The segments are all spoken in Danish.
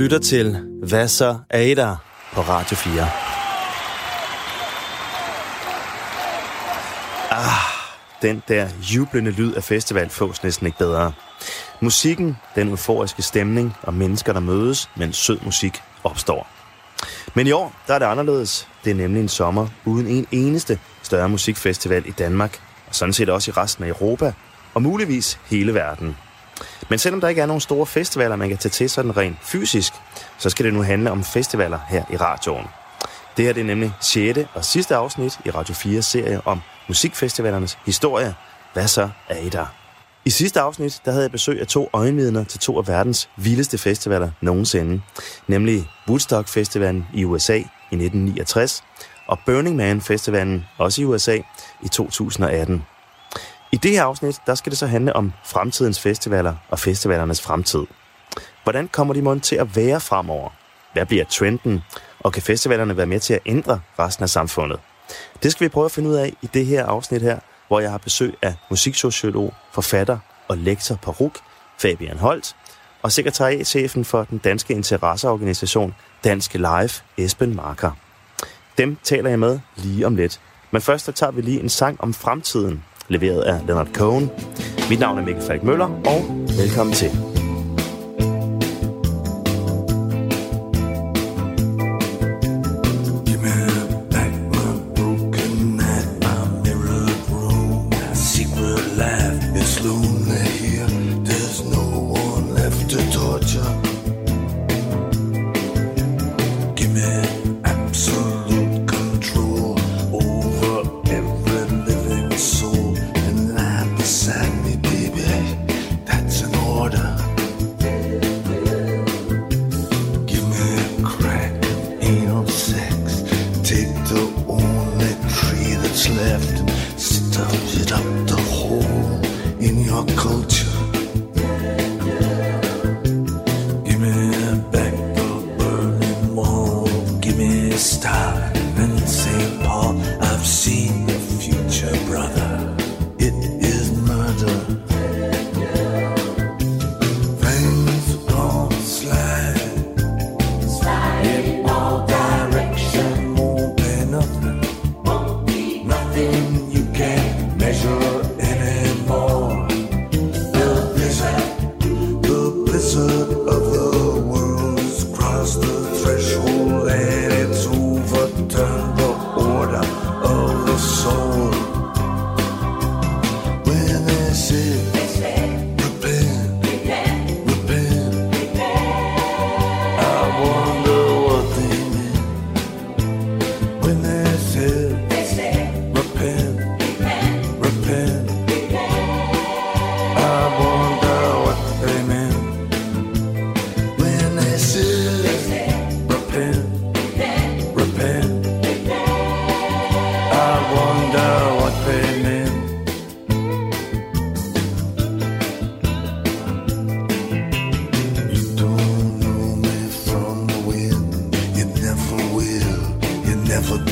lytter til Hvad så er der på Radio 4. Ah, den der jublende lyd af festival fås næsten ikke bedre. Musikken, den euforiske stemning og mennesker, der mødes, mens sød musik opstår. Men i år, der er det anderledes. Det er nemlig en sommer uden en eneste større musikfestival i Danmark, og sådan set også i resten af Europa, og muligvis hele verden. Men selvom der ikke er nogen store festivaler, man kan tage til sådan rent fysisk, så skal det nu handle om festivaler her i radioen. Det her det er nemlig 6. og sidste afsnit i Radio 4 serie om musikfestivalernes historie. Hvad så er I der? I sidste afsnit der havde jeg besøg af to øjenvidner til to af verdens vildeste festivaler nogensinde, nemlig Woodstock Festivalen i USA i 1969 og Burning Man Festivalen også i USA i 2018. I det her afsnit, der skal det så handle om fremtidens festivaler og festivalernes fremtid. Hvordan kommer de måden til at være fremover? Hvad bliver trenden? Og kan festivalerne være med til at ændre resten af samfundet? Det skal vi prøve at finde ud af i det her afsnit her, hvor jeg har besøg af musiksociolog, forfatter og lektor på RUK, Fabian Holt, og sekretariatchefen for den danske interesseorganisation Danske Live, Esben Marker. Dem taler jeg med lige om lidt. Men først så tager vi lige en sang om fremtiden, leveret af Leonard Cohen. Mit navn er Mikkel Falk Møller, og velkommen til.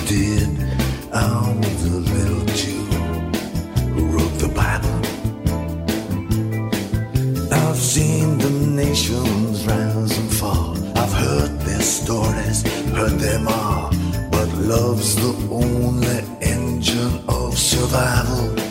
did. I little Jew who wrote the Bible. I've seen the nations rise and fall. I've heard their stories, heard them all. But love's the only engine of survival.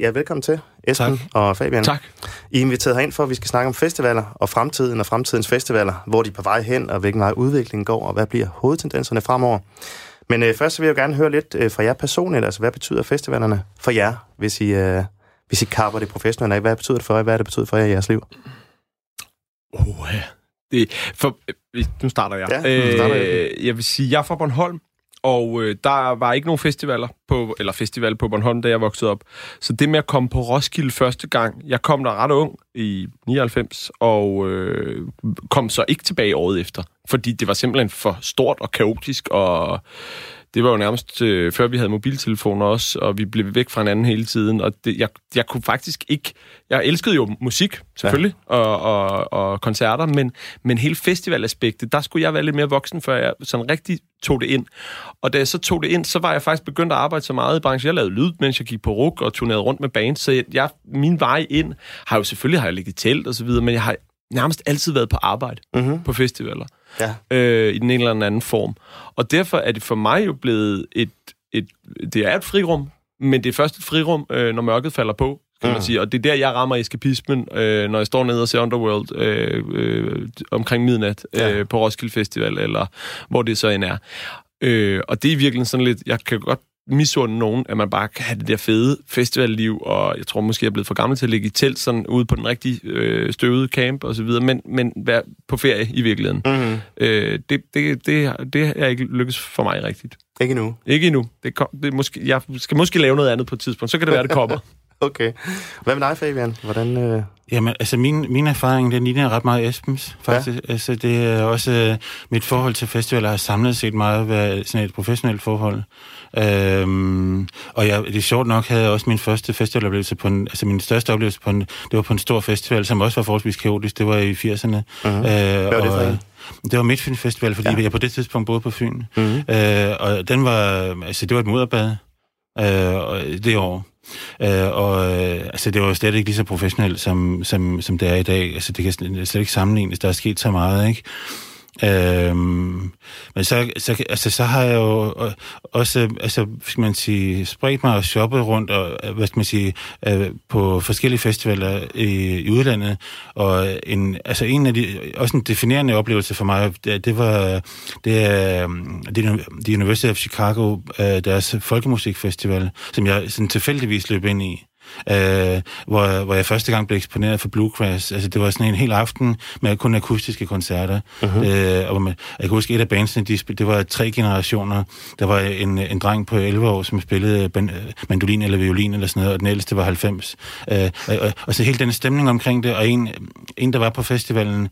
Ja, velkommen til, Esben Tak. og Fabian. Tak. I er inviteret herind for, at vi skal snakke om festivaler og fremtiden og fremtidens festivaler, hvor de er på vej hen, og hvilken vej udviklingen går, og hvad bliver hovedtendenserne fremover. Men øh, først så vil jeg jo gerne høre lidt øh, fra jer personligt, altså hvad betyder festivalerne for jer, hvis I, øh, hvis I kapper det professionelle? Hvad betyder det for jer? Hvad er det betyder for jer i jeres liv? Oh, ja. det, for, øh, nu starter jeg. Ja, nu starter jeg. øh, jeg vil sige, jeg er fra Bornholm, og øh, der var ikke nogen festivaler på, eller festival på Bornholm, da jeg voksede op. Så det med at komme på Roskilde første gang, jeg kom der ret ung i 99, og øh, kom så ikke tilbage året efter, fordi det var simpelthen for stort og kaotisk, og det var jo nærmest øh, før vi havde mobiltelefoner også, og vi blev væk fra hinanden hele tiden, og det, jeg, jeg kunne faktisk ikke... Jeg elskede jo musik, selvfølgelig, ja. og, og, og koncerter, men, men hele festivalaspektet, der skulle jeg være lidt mere voksen, før jeg sådan rigtig tog det ind. Og da jeg så tog det ind, så var jeg faktisk begyndt at arbejde så meget i branchen. Jeg lavede lyd, mens jeg gik på RUK og turnerede rundt med band, så jeg, jeg, min vej ind har jo selvfølgelig har jeg ligget i telt og så videre, men jeg har nærmest altid været på arbejde Mm-hmm. på festivaler Ja. øh, i den ene eller anden form. Og derfor er det for mig jo blevet et, et det er et frirum, men det er først et frirum, øh, når mørket falder på, kan mm. man sige. Og det er der, jeg rammer eskapismen, øh, når jeg står nede og ser Underworld øh, øh, omkring midnat øh, Ja. på Roskilde Festival, eller hvor det så end er. Øh, og det er virkelig sådan lidt, jeg kan godt misunde nogen, at man bare kan have det der fede festivalliv, og jeg tror måske, jeg er blevet for gammel til at ligge i telt sådan ude på den rigtige øh, støvede camp og så videre, men, men være på ferie i virkeligheden. Mm-hmm. Øh, det, det, det, det er ikke lykkes for mig rigtigt. Ikke nu. Ikke endnu. Det kom, det måske, jeg skal måske lave noget andet på et tidspunkt, så kan det være, det kommer. Okay. Hvad med dig, Fabian? Hvordan... Øh... Jamen, altså min, min erfaring, den ligner ret meget Esbens, faktisk. Ja. Altså, det er også øh, mit forhold til festivaler har samlet set meget været sådan et professionelt forhold. Øhm, og jeg, det er sjovt nok, havde jeg også min første festivaloplevelse på en, altså min største oplevelse på en, det var på en stor festival, som også var forholdsvis kaotisk, det var i 80'erne. Mhm. Øh, Hvad var det for? Det var Midtfyn Festival, fordi Ja. jeg på det tidspunkt boede på Fyn. Mm-hmm. Øh, og den var, altså det var et moderbad øh, det år. Øh, og øh, altså, det var jo slet ikke lige så professionelt, som, som, som det er i dag. Altså, det kan slet slet ikke sammenlignes. Der er sket så meget, ikke? Øhm, men så, så, altså, så har jeg jo øh, også, altså, skal man sige, spredt mig og shoppet rundt, og, øh, hvad skal man sige, øh, på forskellige festivaler i, i udlandet, og en, altså en af de, også en definerende oplevelse for mig, det, det var, det øhm, det The University of Chicago, øh, deres folkemusikfestival, som jeg sådan tilfældigvis løb ind i øh, hvor, hvor jeg første gang blev eksponeret for Bluegrass. Altså, det var sådan en hel aften med kun akustiske koncerter. Uh-huh. Øh, og man, jeg kan huske, et af bandsene, de det var tre generationer. Der var en, en dreng på 11 år, som spillede ban, mandolin eller violin eller sådan noget, og den ældste var 90. Øh, og, og, og så hele den stemning omkring det, og en, en der var på festivalen,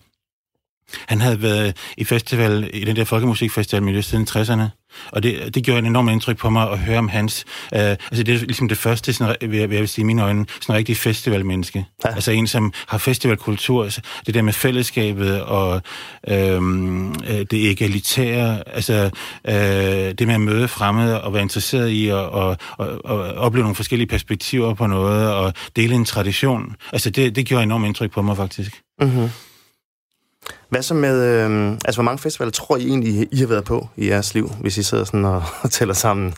han havde været i festival, i den der folkemusikfestival miljø siden 60'erne, og det, det gjorde en enorm indtryk på mig at høre om hans... Øh, altså det er ligesom det første, sådan, vil, jeg, vil jeg sige i mine øjne, sådan en rigtig festivalmenneske. Ja. Altså en, som har festivalkultur, altså det der med fællesskabet og øhm, øh, det egalitære, altså øh, det med at møde fremmede og være interesseret i at og, og, og opleve nogle forskellige perspektiver på noget og dele en tradition. Altså det, det gjorde enormt indtryk på mig faktisk. Mm-hmm. Hvad så med, øh, altså hvor mange festivaler tror I egentlig, I har været på i jeres liv, hvis I sidder sådan og, og tæller sammen?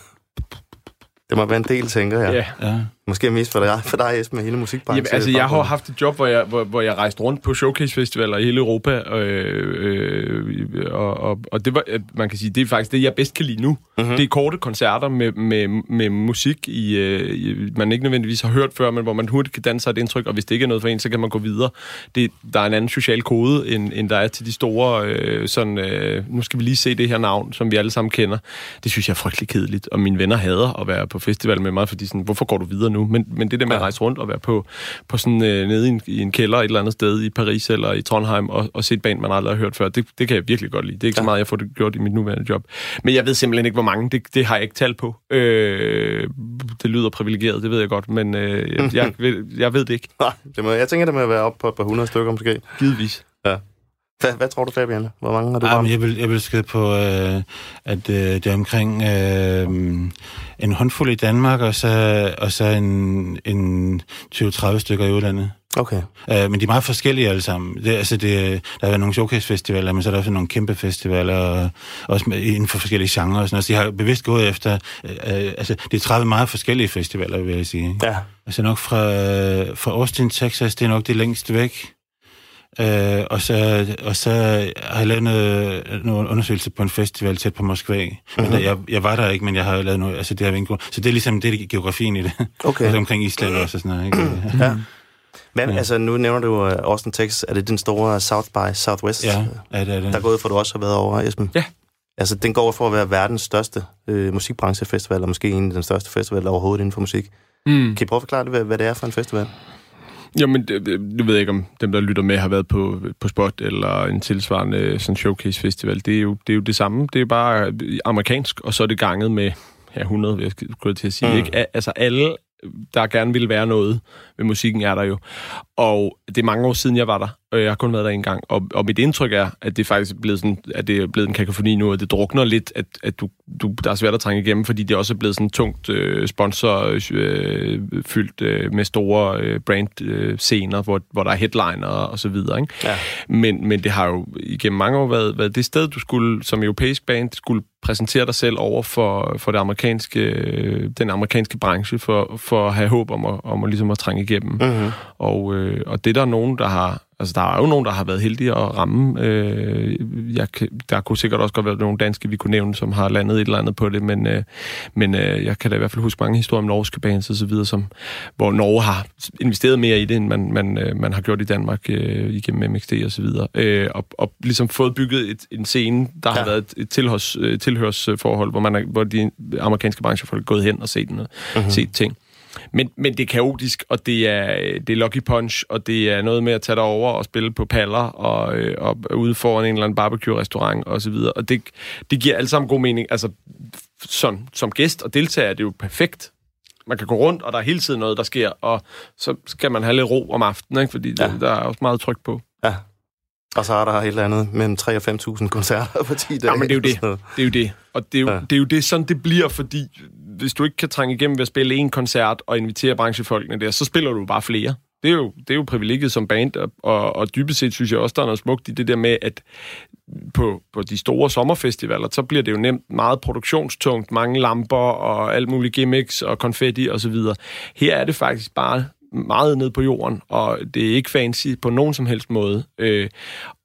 Det må være en del, tænker jeg. Ja. ja. Måske mest for dig, for dig Esben, med hele musikbranchen. Jamen, altså, jeg har haft et job, hvor jeg, hvor, hvor jeg rejste rundt på showcase-festivaler i hele Europa, øh, øh, og, og, og det var, man kan sige, det er faktisk det, jeg bedst kan lide nu. Mm-hmm. Det er korte koncerter med, med, med musik, i, øh, man ikke nødvendigvis har hørt før, men hvor man hurtigt kan danne sig et indtryk, og hvis det ikke er noget for en, så kan man gå videre. Det, der er en anden social kode, end, end der er til de store, øh, sådan, øh, nu skal vi lige se det her navn, som vi alle sammen kender. Det synes jeg er frygtelig kedeligt, og mine venner hader at være på festival med mig, fordi sådan, hvorfor går du videre nu? Men, men det der med at rejse rundt og være på, på sådan, øh, nede i en, i en kælder et eller andet sted i Paris eller i Trondheim og, og se et band, man aldrig har hørt før, det, det kan jeg virkelig godt lide. Det er ikke ja. så meget, jeg får det gjort i mit nuværende job. Men jeg ved simpelthen ikke, hvor mange. Det, det har jeg ikke talt på. Øh, det lyder privilegeret, det ved jeg godt, men øh, jeg, jeg, ved, jeg ved det ikke. Nej, det må, jeg tænker, det må være op på et par hundrede stykker måske. Givetvis. Ja. Hvad, hvad tror du, Fabian? Hvor mange har du ramt? Jeg vil, jeg vil skrive på, øh, at øh, det er omkring øh, en håndfuld i Danmark, og så, og så en, en 20-30 stykker i udlandet. Okay. Øh, men de er meget forskellige alle sammen. Det, altså det, der har været nogle showcase-festivaler, men så er der også nogle kæmpe festivaler, og også med, inden for forskellige genrer og sådan noget. Så de har bevidst gået efter... Øh, øh altså, det er 30 meget forskellige festivaler, vil jeg sige. Ja. Altså nok fra, fra Austin, Texas, det er nok det længst væk. Øh, og, så, og så har jeg lavet noget, noget undersøgelse på en festival tæt på Moskva. Men mhm. der, jeg, jeg var der ikke, men jeg har lavet noget, altså det har været Så det er ligesom det, er geografien i det. Okay. altså omkring Island også og sådan noget. Ikke? ja. Hvad, ja. altså, nu nævner du uh, Austin, Texas. Er det den store South by Southwest? Ja, ja det er det. Der er gået for, at du også har været over, Esben? Ja. Altså, den går for at være verdens største øh, musikbranchefestival, og måske en af den største festival overhovedet inden for musik. Mm. Kan I prøve at forklare det, hvad, hvad det er for en festival? Jamen, det ved jeg ikke, om dem, der lytter med, har været på, på Spot eller en tilsvarende sådan showcase festival. Det er, jo, det er jo det samme. Det er bare amerikansk, og så er det ganget med ja, 100, vil jeg skulle til at sige. Mm. Ikke? Altså alle, der gerne vil være noget ved musikken, er der jo. Og det er mange år siden, jeg var der, og jeg har kun været der en gang. Og, og mit indtryk er, at det faktisk er blevet, sådan, at det er blevet en kakofoni nu, og det drukner lidt, at, at du, du, der er svært at trænge igennem, fordi det også er blevet sådan tungt øh, sponsorfyldt øh, øh, med store øh, brand-scener, øh, hvor, hvor der er headliner og så videre. Ikke? Ja. Men, men det har jo igennem mange år været, været det sted, du skulle som europæisk band skulle præsentere dig selv over for, for det amerikanske, øh, den amerikanske branche, for, for at have håb om at, om at, ligesom at trænge igennem. Mm-hmm. Og, øh, og det der er nogen, der har Altså, der er jo nogen, der har været heldige at ramme. Øh, jeg, der kunne sikkert også godt være nogle danske, vi kunne nævne, som har landet et eller andet på det, men, øh, men øh, jeg kan da i hvert fald huske mange historier om norske bands og så videre, som, hvor Norge har investeret mere i det, end man, man, øh, man har gjort i Danmark øh, igennem MXD og så videre. Øh, og, og ligesom fået bygget et, en scene, der ja. har været et tilhørs, øh, tilhørsforhold, hvor, man er, hvor de amerikanske branchefolk er gået hen og set, noget, mm-hmm. set ting. Men, men det er kaotisk, og det er, det er lucky punch, og det er noget med at tage dig over og spille på paller, og, øh, og ude foran en eller anden barbecue-restaurant, og så videre. Og det, det giver alt sammen god mening. Altså, sådan, som gæst og deltager det er jo perfekt. Man kan gå rundt, og der er hele tiden noget, der sker, og så skal man have lidt ro om aftenen, ikke? fordi ja. det, der er også meget tryk på. Ja. Og så er der et eller andet mellem 3 og 5.000 koncerter på 10 dage. Ja, men det er jo det. Det er jo det. Og det er jo, ja. det er jo det, sådan det bliver, fordi hvis du ikke kan trænge igennem ved at spille en koncert og invitere branchefolkene der, så spiller du bare flere. Det er jo, det er jo privilegiet som band, og, og, og dybest set synes jeg også, der er noget smukt i det der med, at på, på de store sommerfestivaler, så bliver det jo nemt meget produktionstungt, mange lamper og alt muligt gimmicks og konfetti og så. Her er det faktisk bare meget ned på jorden, og det er ikke fancy på nogen som helst måde. Øh,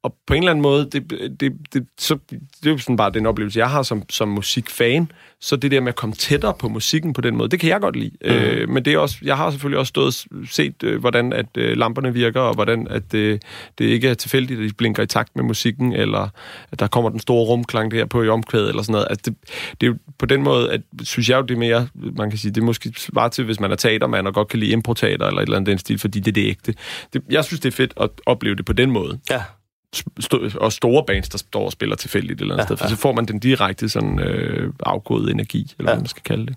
og på en eller anden måde, det, det, det, så, det er jo sådan bare den oplevelse, jeg har som, som musikfan, så det der med at komme tættere på musikken på den måde, det kan jeg godt lide. Mm. Øh, men det er også, jeg har selvfølgelig også stået og set, øh, hvordan at øh, lamperne virker, og hvordan at øh, det ikke er tilfældigt, at de blinker i takt med musikken, eller at der kommer den store rumklang der på i omkvædet, eller sådan noget. Altså, det, det er jo på den måde, at synes jeg jo, det er mere, man kan sige, det er måske svar til, hvis man er teatermand og godt kan lide improteater, eller et eller andet den stil, fordi det er det ægte. Det, jeg synes, det er fedt at opleve det på den måde. Ja st- og store bands, der står og spiller tilfældigt et eller andet ja, sted, for ja. så får man den direkte sådan øh, afgåede energi, eller ja. hvad man skal kalde det.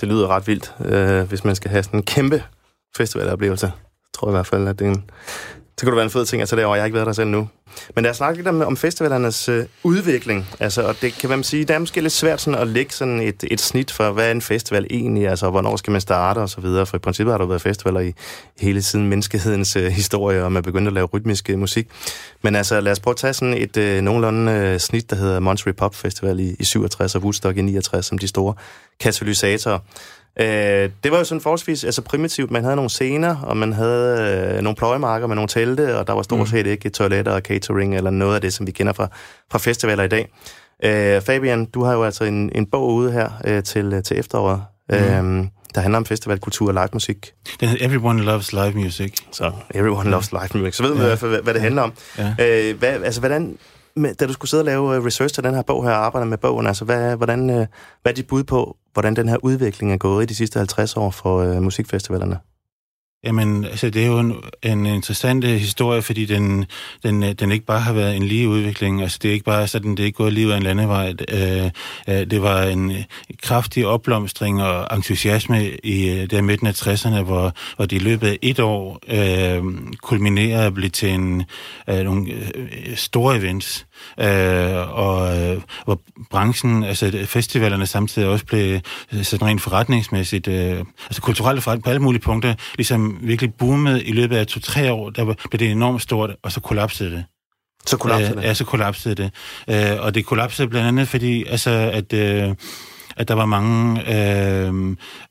Det lyder ret vildt, øh, hvis man skal have sådan en kæmpe festivaloplevelse. Jeg tror i hvert fald, at det er en, så kunne det være en fed ting at tage derovre. Jeg har ikke været der selv nu. Men lad os snakke lidt om, om festivalernes øh, udvikling. Altså, og det kan man sige, det er måske lidt svært sådan at lægge sådan et, et snit for, hvad er en festival egentlig? Altså, hvornår skal man starte og så videre? For i princippet har der været festivaler i hele tiden menneskehedens øh, historie, og man begyndte at lave rytmisk øh, musik. Men altså, lad os prøve at tage sådan et øh, nogenlunde øh, snit, der hedder Monterey Pop Festival i, i 67 og Woodstock i 69, som de store katalysatorer. Øh, det var jo sådan forholdsvis altså primitivt. Man havde nogle scener, og man havde øh, nogle pløjemarker med nogle telte, og der var stort mm. set ikke toiletter og catering eller noget af det, som vi kender fra, fra festivaler i dag. Øh, Fabian, du har jo altså en, en bog ude her øh, til, til efteråret, mm. øh, der handler om festivalkultur og live musik. Den hedder Everyone Loves Live Music. Så Everyone Loves Live Music. Så ved ja. vi hvad, hvad det handler om. Ja. Øh, hvad, altså, hvordan, med, da du skulle sidde og lave øh, research til den her bog her, og arbejde med bogen, altså hvad, hvordan, øh, hvad er dit bud på, hvordan den her udvikling er gået i de sidste 50 år for øh, musikfestivalerne? Jamen, altså, det er jo en, en interessant øh, historie, fordi den, den, øh, den ikke bare har været en lige udvikling. Altså, det er ikke bare sådan, det er ikke gået lige ud af en landevej. Øh, øh det var en kraftig opblomstring og entusiasme i der midten af 60'erne, hvor, hvor det i løbet af et år øh, kulminerede og blev til en, øh, nogle store events øh, og øh, hvor branchen, altså festivalerne samtidig også blev øh, sådan rent forretningsmæssigt, øh, altså kulturelle forretning på alle mulige punkter, ligesom virkelig boomet i løbet af to-tre år, der blev det enormt stort, og så kollapsede det. Så kollapsede det? Ja, så kollapsede det. Øh, og det kollapsede blandt andet, fordi altså, at... Øh, at der var mange, øh,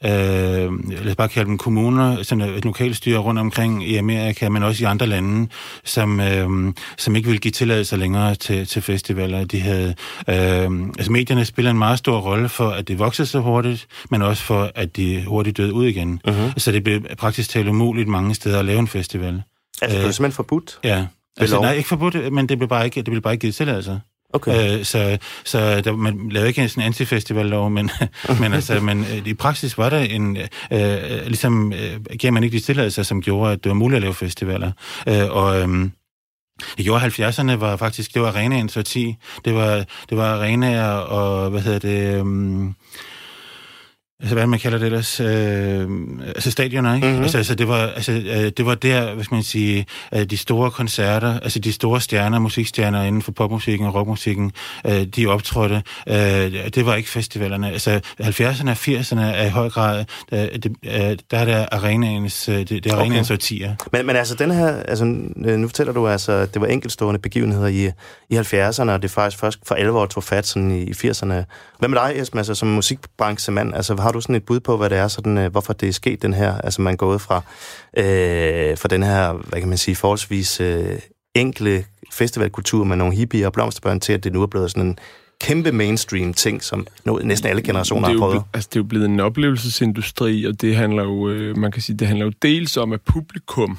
øh, lad os bare kalde dem kommuner, sådan et lokalstyre rundt omkring i Amerika, men også i andre lande, som, øh, som ikke ville give tilladelse længere til, til festivaler. De havde, øh, altså medierne spiller en meget stor rolle for, at det voksede så hurtigt, men også for, at de hurtigt døde ud igen. Uh-huh. Så det blev praktisk talt umuligt mange steder at lave en festival. Altså, det er simpelthen forbudt? Ja. Altså, nej, ikke forbudt, men det blev bare ikke, det blev bare ikke givet tilladelse. Okay. Øh, så så der, man lavede ikke en sådan antifestivallov, men, men, altså, men øh, i praksis var der en... Øh, ligesom øh, gav man ikke de tilladelser, som gjorde, at det var muligt at lave festivaler. Øh, og... Øh, det gjorde 70'erne var faktisk, det var arenaens årti. Det var, det var arenaer og, hvad hedder det, um, altså hvad man kalder det ellers, øh, altså stadioner, ikke? Mm-hmm. Altså, altså, det var, altså, øh, det var der, skal man sige, øh, de store koncerter, altså de store stjerner, musikstjerner inden for popmusikken og rockmusikken, øh, de optrådte. Øh, det var ikke festivalerne. Altså 70'erne og 80'erne er i høj grad, øh, det, øh, der er der arenaens, øh, det, det er arenaens okay. årtier. Men, men altså den her, altså nu fortæller du altså, at det var enkeltstående begivenheder i, i 70'erne, og det faktisk først for alvor tog fat sådan i, i 80'erne. Hvad med dig, Esben, altså som musikbranchemand, altså har du sådan et bud på, hvad det er, sådan, øh, hvorfor det er sket, den her, altså man er gået fra, øh, fra den her, hvad kan man sige, forholdsvis øh, enkle festivalkultur med nogle hippier og blomsterbørn til, at det nu er blevet sådan en kæmpe mainstream ting, som næsten alle generationer har prøvet. altså, det er jo blevet en oplevelsesindustri, og det handler jo, øh, man kan sige, det handler jo dels om, at publikum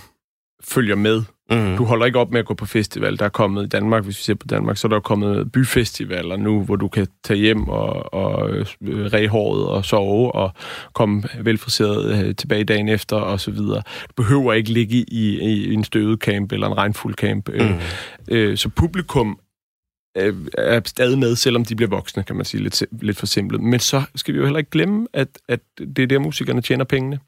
følger med Mm. Du holder ikke op med at gå på festival. Der er kommet i Danmark, hvis vi ser på Danmark, så er der kommet byfestivaler nu, hvor du kan tage hjem og, og øh, rehåret og sove og komme velfriseret øh, tilbage dagen efter og så videre. Du behøver ikke ligge i, i en støvet camp eller en regnfuld camp. Mm. Øh, så publikum er stadig med, selvom de bliver voksne, kan man sige, lidt, lidt for simpelt. Men så skal vi jo heller ikke glemme, at, at det er der, musikerne tjener pengene.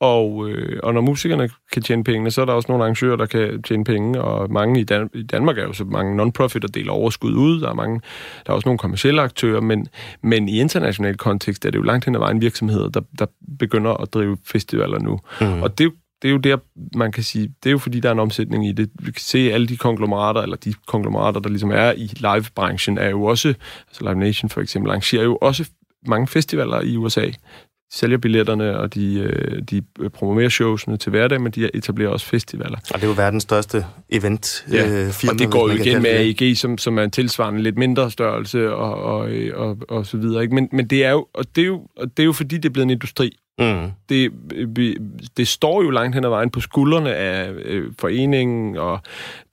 Og, øh, og når musikerne kan tjene penge, så er der også nogle arrangører, der kan tjene penge, og mange i, Dan- i Danmark er jo så mange non-profit, der deler overskud ud. Der er, mange, der er også nogle kommersielle aktører, men, men i international kontekst er det jo langt hen ad vejen virksomheder, der, der begynder at drive festivaler nu. Mm. Og det, det er jo der, man kan sige, det er jo fordi, der er en omsætning i det. Vi kan se alle de konglomerater, eller de konglomerater, der ligesom er i live-branchen, er jo også, altså Live Nation for eksempel, arrangerer jo også mange festivaler i USA sælger billetterne, og de, øh, de promoverer showsene til hverdag, men de etablerer også festivaler. Og det er jo verdens største event Ja, øh, firma, og det går jo igen med. AEG, som, som er en tilsvarende lidt mindre størrelse, og, og, og, og så videre. Ikke? Men, men det er jo, og det er jo, og det er jo fordi, det er blevet en industri. Mm. Det, vi- det står jo langt hen ad vejen på skuldrene af øh, foreningen, og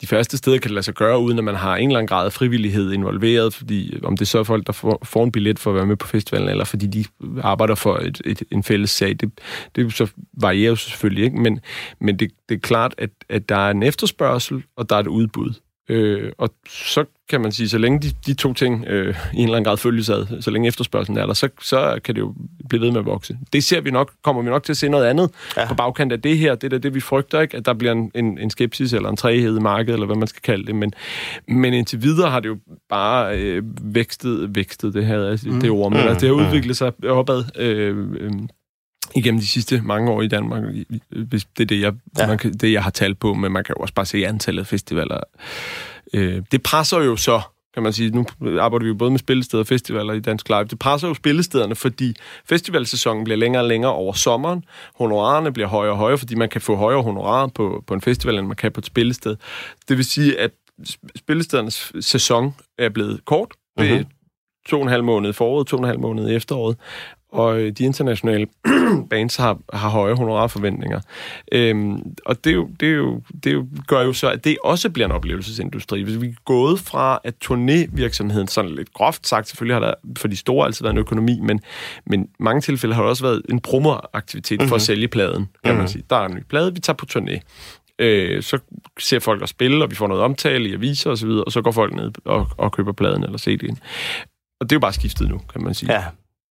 de første steder kan det lade sig gøre, uden at man har en eller anden grad af frivillighed involveret, fordi øh, om det så er folk, der får, får en billet for at være med på festivalen, eller fordi de arbejder for et, et, en fælles sag, det, det er så varierer jo selvfølgelig, ikke? men, men det, det er klart, at, at der er en efterspørgsel, og der er et udbud. Øh, og så kan man sige, så længe de, de to ting øh, i en eller anden grad følges ad, så længe efterspørgselen er der, så, så kan det jo blive ved med at vokse. Det ser vi nok, kommer vi nok til at se noget andet Ja. på bagkant af det her. Det er det, vi frygter, ikke? at der bliver en, en, en skepsis eller en træhed i markedet, eller hvad man skal kalde det. Men, men indtil videre har det jo bare øh, vækstet, vækstet det her, altså, det ord, men Mm. altså, det har udviklet sig opad. Øh, øh, igennem de sidste mange år i Danmark, hvis det er det, jeg, Ja. man kan, det, jeg har talt på, men man kan jo også bare se antallet af festivaler. Øh, det presser jo så, kan man sige, nu arbejder vi jo både med spillesteder og festivaler i Dansk Live, det presser jo spillestederne, fordi festivalsæsonen bliver længere og længere over sommeren, honorarerne bliver højere og højere, fordi man kan få højere honorarer på, på en festival, end man kan på et spillested. Det vil sige, at sp- spillestedernes sæson er blevet kort. Det er Mhm. to og en halv måned i foråret, to og en halv måned i efteråret, og øh, de internationale bands har, har høje honorarforventninger. Øhm, og det, er jo, det, er jo, det jo, gør jo så, at det også bliver en oplevelsesindustri. Hvis vi er gået fra, at turnévirksomheden, sådan lidt groft sagt, selvfølgelig har der for de store altid været en økonomi, men, men mange tilfælde har der også været en promoaktivitet mm-hmm. for at sælge pladen, kan man sige. Der er en ny plade, vi tager på turné. Øh, så ser folk os spille, og vi får noget omtale i aviser og så videre, og så går folk ned og, og køber pladen eller CD'en. Og det er jo bare skiftet nu, kan man sige. Ja,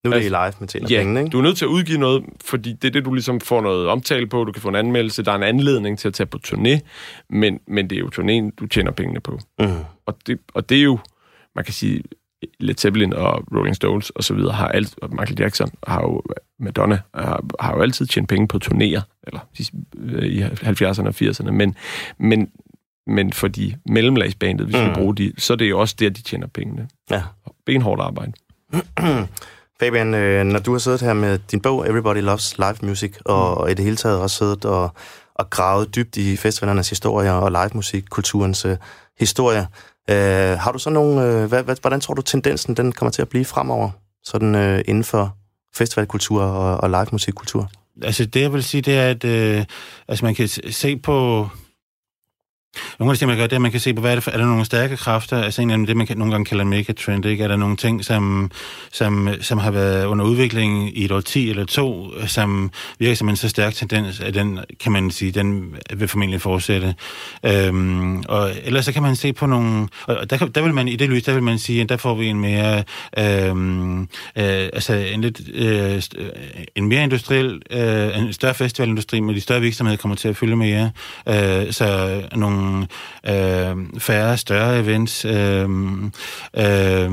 nu er det Altså, i live med tjener Ja, pengene, ikke? du er nødt til at udgive noget, fordi det er det, du ligesom får noget omtale på. Du kan få en anmeldelse, der er en anledning til at tage på turné, men, men det er jo turnéen, du tjener pengene på. Mm. Og det, og det er jo, man kan sige, Led Zeppelin og Rolling Stones og så videre har alt, og Michael Jackson har jo, Madonna har, har jo altid tjent penge på turnéer, eller de- i 70'erne og 80'erne, men, men, men for de mellemlagsbandet, hvis. Mm. vi bruger de, så er det jo også der, de tjener pengene. Ja. Benhårdt arbejde. Fabian, øh, når du har siddet her med din bog Everybody Loves Live Music, og, og i det hele taget også siddet og, og gravet dybt i festivalernes historie og live musik, kulturens øh, historie, øh, har du så nogle, øh, hvad, hvad, hvordan tror du tendensen den kommer til at blive fremover, sådan øh, inden for festivalkultur og, og live musikkultur? Altså, det jeg vil sige, det er, at øh, altså, man kan se på... Nogle af de ting, man gør, det er, at man kan se på, hvad er, det for, er der nogle stærke kræfter, altså en af dem, det man kan, nogle gange kalder megatrend, ikke? Er der nogle ting, som, som, som har været under udvikling i et år 10 eller to, som virker som en så stærk tendens, at den, kan man sige, den vil formentlig fortsætte. Øhm, og ellers så kan man se på nogle... Og der, kan, der vil man, i det lys, der vil man sige, at der får vi en mere... Øhm, øh, altså en lidt... Øh, øh en mere industriel... Øh, en større festivalindustri med de større virksomheder kommer til at fylde mere. Øh, så nogle øh, færre, større events. Øh, øh,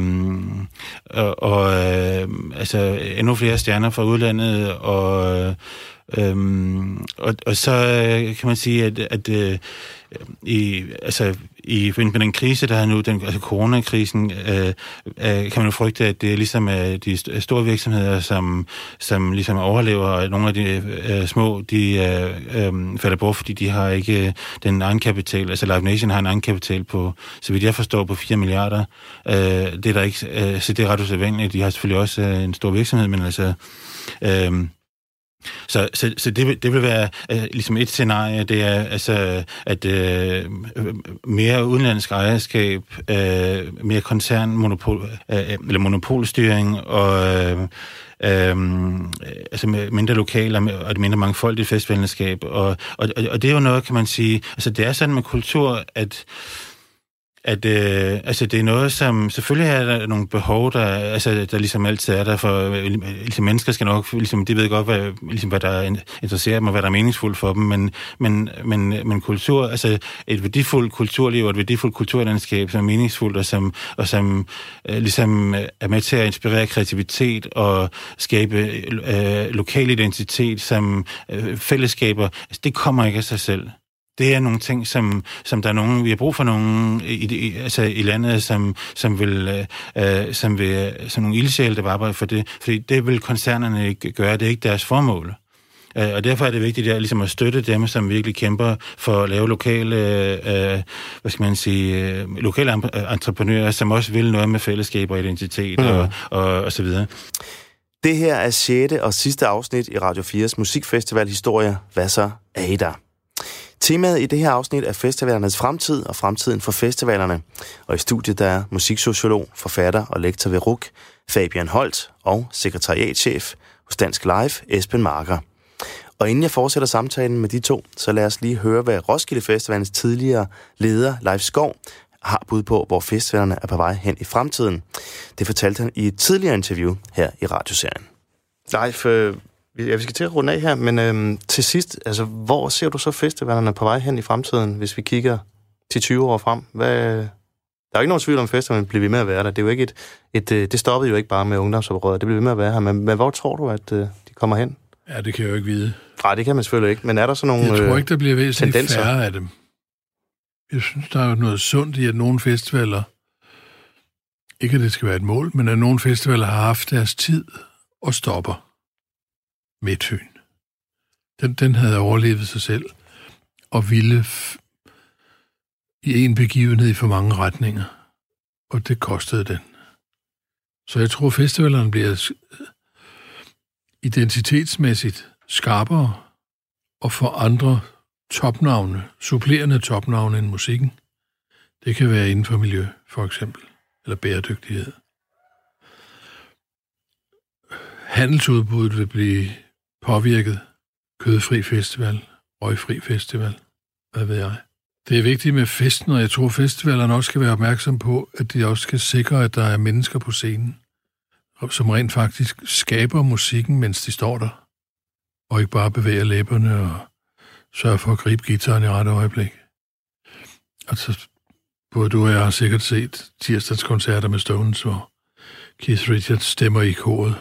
og og øh, altså endnu flere stjerner fra udlandet og... Øhm, og, og så øh, kan man sige, at, at øh, i, altså, i forbindelse med den krise, der er nu, den, altså coronakrisen, øh, øh, kan man jo frygte, at det er ligesom øh, de store virksomheder, som, som ligesom overlever, og nogle af de øh, små, de øh, øh, falder bort, fordi de har ikke øh, den egenkapital, altså Live Nation har en egenkapital på, så vidt jeg forstår, på 4 milliarder. Øh, det er der ikke, øh, så det er ret usædvanligt. De har selvfølgelig også øh, en stor virksomhed, men altså... Øh, så, så, så det, vil, det vil være øh, ligesom et scenarie, det er altså, at øh, mere udenlandsk ejerskab, øh, mere koncernmonopol, øh, øh, eller monopolstyring, og øh, øh, altså mindre lokaler og et mindre mangfoldigt festivalskab. Og, og, og det er jo noget, kan man sige, altså det er sådan med kultur, at at øh, altså, det er noget, som selvfølgelig er der nogle behov, der, altså, der ligesom altid er der for, øh, ligesom mennesker skal nok, ligesom, de ved godt, hvad, ligesom, hvad der interesserer dem, og hvad der er meningsfuldt for dem, men, men, men, men kultur, altså et værdifuldt kulturliv og et værdifuldt kulturlandskab, som er meningsfuldt, og som, og som øh, ligesom øh, er med til at inspirere kreativitet og skabe øh, lokal identitet, som øh, fællesskaber, altså, det kommer ikke af sig selv det er nogle ting, som, som der er nogen, vi har brug for nogen i, i, altså i landet, som, som vil, øh, som vil, som nogle ildsjæle, der vil arbejde for det, fordi det vil koncernerne ikke gøre, det er ikke deres formål. Øh, og derfor er det vigtigt at, ligesom at støtte dem, som virkelig kæmper for at lave lokale, øh, hvad skal man sige, øh, lokale entreprenører, som også vil noget med fællesskab og identitet mm. og, og, og så videre. Det her er 6. og sidste afsnit i Radio 4's musikfestival Historie. Hvad så er I der? Temaet i det her afsnit er festivalernes fremtid og fremtiden for festivalerne. Og i studiet der er musiksociolog, forfatter og lektor ved RUK, Fabian Holt og sekretariatchef hos Dansk Live, Esben Marker. Og inden jeg fortsætter samtalen med de to, så lad os lige høre, hvad Roskilde Festivalens tidligere leder, Leif Skov, har bud på, hvor festivalerne er på vej hen i fremtiden. Det fortalte han i et tidligere interview her i radioserien. Leif, øh, Ja, vi skal til at runde af her, men øhm, til sidst, altså, hvor ser du så festivalerne på vej hen i fremtiden, hvis vi kigger til 20 år frem? Hvad, der er jo ikke nogen tvivl om, festivalen bliver ved med at være der. Det, er jo ikke et, et, øh, det stoppede jo ikke bare med ungdomsoprøret. Det bliver ved med at være her. Men, men hvor tror du, at uh, de kommer hen? Ja, det kan jeg jo ikke vide. Nej, det kan man selvfølgelig ikke. Men er der så nogle Jeg tror øh, ikke, der bliver væsentligt tendenser? færre af dem. Jeg synes, der er noget sundt i, at nogle festivaler, ikke at det skal være et mål, men at nogle festivaler har haft deres tid og stopper. Midtøen. Den, den havde overlevet sig selv og ville i en begivenhed i for mange retninger. Og det kostede den. Så jeg tror, festivalerne bliver identitetsmæssigt skarpere og for andre topnavne, supplerende topnavne end musikken. Det kan være inden for miljø, for eksempel, eller bæredygtighed. Handelsudbuddet vil blive påvirket. Kødfri festival, røgfri festival, hvad ved jeg. Det er vigtigt med festen, og jeg tror, festivalerne også skal være opmærksom på, at de også skal sikre, at der er mennesker på scenen, som rent faktisk skaber musikken, mens de står der, og ikke bare bevæger læberne og sørger for at gribe gitaren i rette øjeblik. Altså, både du og jeg har sikkert set tirsdags koncerter med Stones, hvor Keith Richards stemmer i koret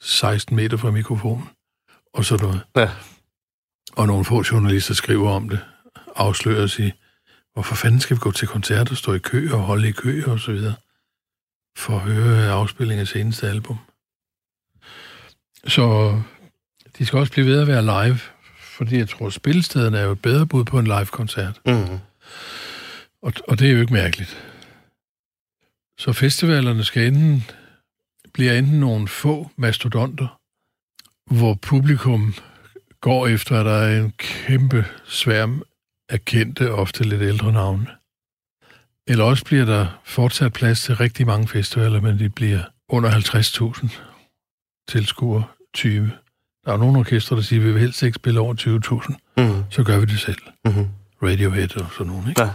16 meter fra mikrofonen og sådan noget. Ja. Og nogle få journalister skriver om det, afslører sig, hvorfor fanden skal vi gå til koncert og stå i kø og holde i kø og så videre, for at høre afspilling af seneste album. Så de skal også blive ved at være live, fordi jeg tror, at spillestedet er jo et bedre bud på en live-koncert. Mm. Og, og det er jo ikke mærkeligt. Så festivalerne skal enten, bliver enten nogle få mastodonter, hvor publikum går efter, at der er en kæmpe sværm af kendte, ofte lidt ældre navne. Eller også bliver der fortsat plads til rigtig mange festivaler, men de bliver under 50.000 tilskuere, 20. Der er nogle orkestre, der siger, at vi vil helst ikke spille over 20.000. Mm. Så gør vi det selv. Mm-hmm. Radiohead og sådan nogle, ikke? Ja.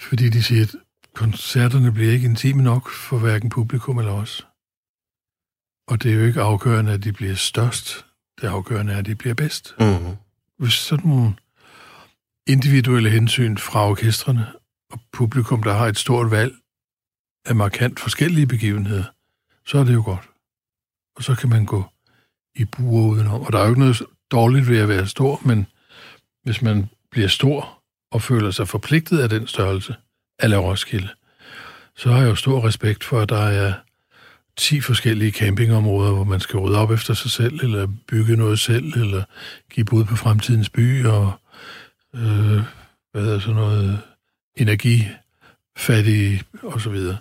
Fordi de siger, at koncerterne bliver ikke intime nok for hverken publikum eller os. Og det er jo ikke afgørende, at de bliver størst. Det afgørende er, at de bliver bedst. Mm-hmm. Hvis sådan nogle individuelle hensyn fra orkestrene og publikum, der har et stort valg af markant forskellige begivenheder, så er det jo godt. Og så kan man gå i buer udenom. Og der er jo ikke noget dårligt ved at være stor, men hvis man bliver stor og føler sig forpligtet af den størrelse, eller Roskilde, så har jeg jo stor respekt for, at der er 10 forskellige campingområder, hvor man skal rydde op efter sig selv, eller bygge noget selv, eller give bud på fremtidens by, og øh, hvad er sådan noget, energifattige, og så videre.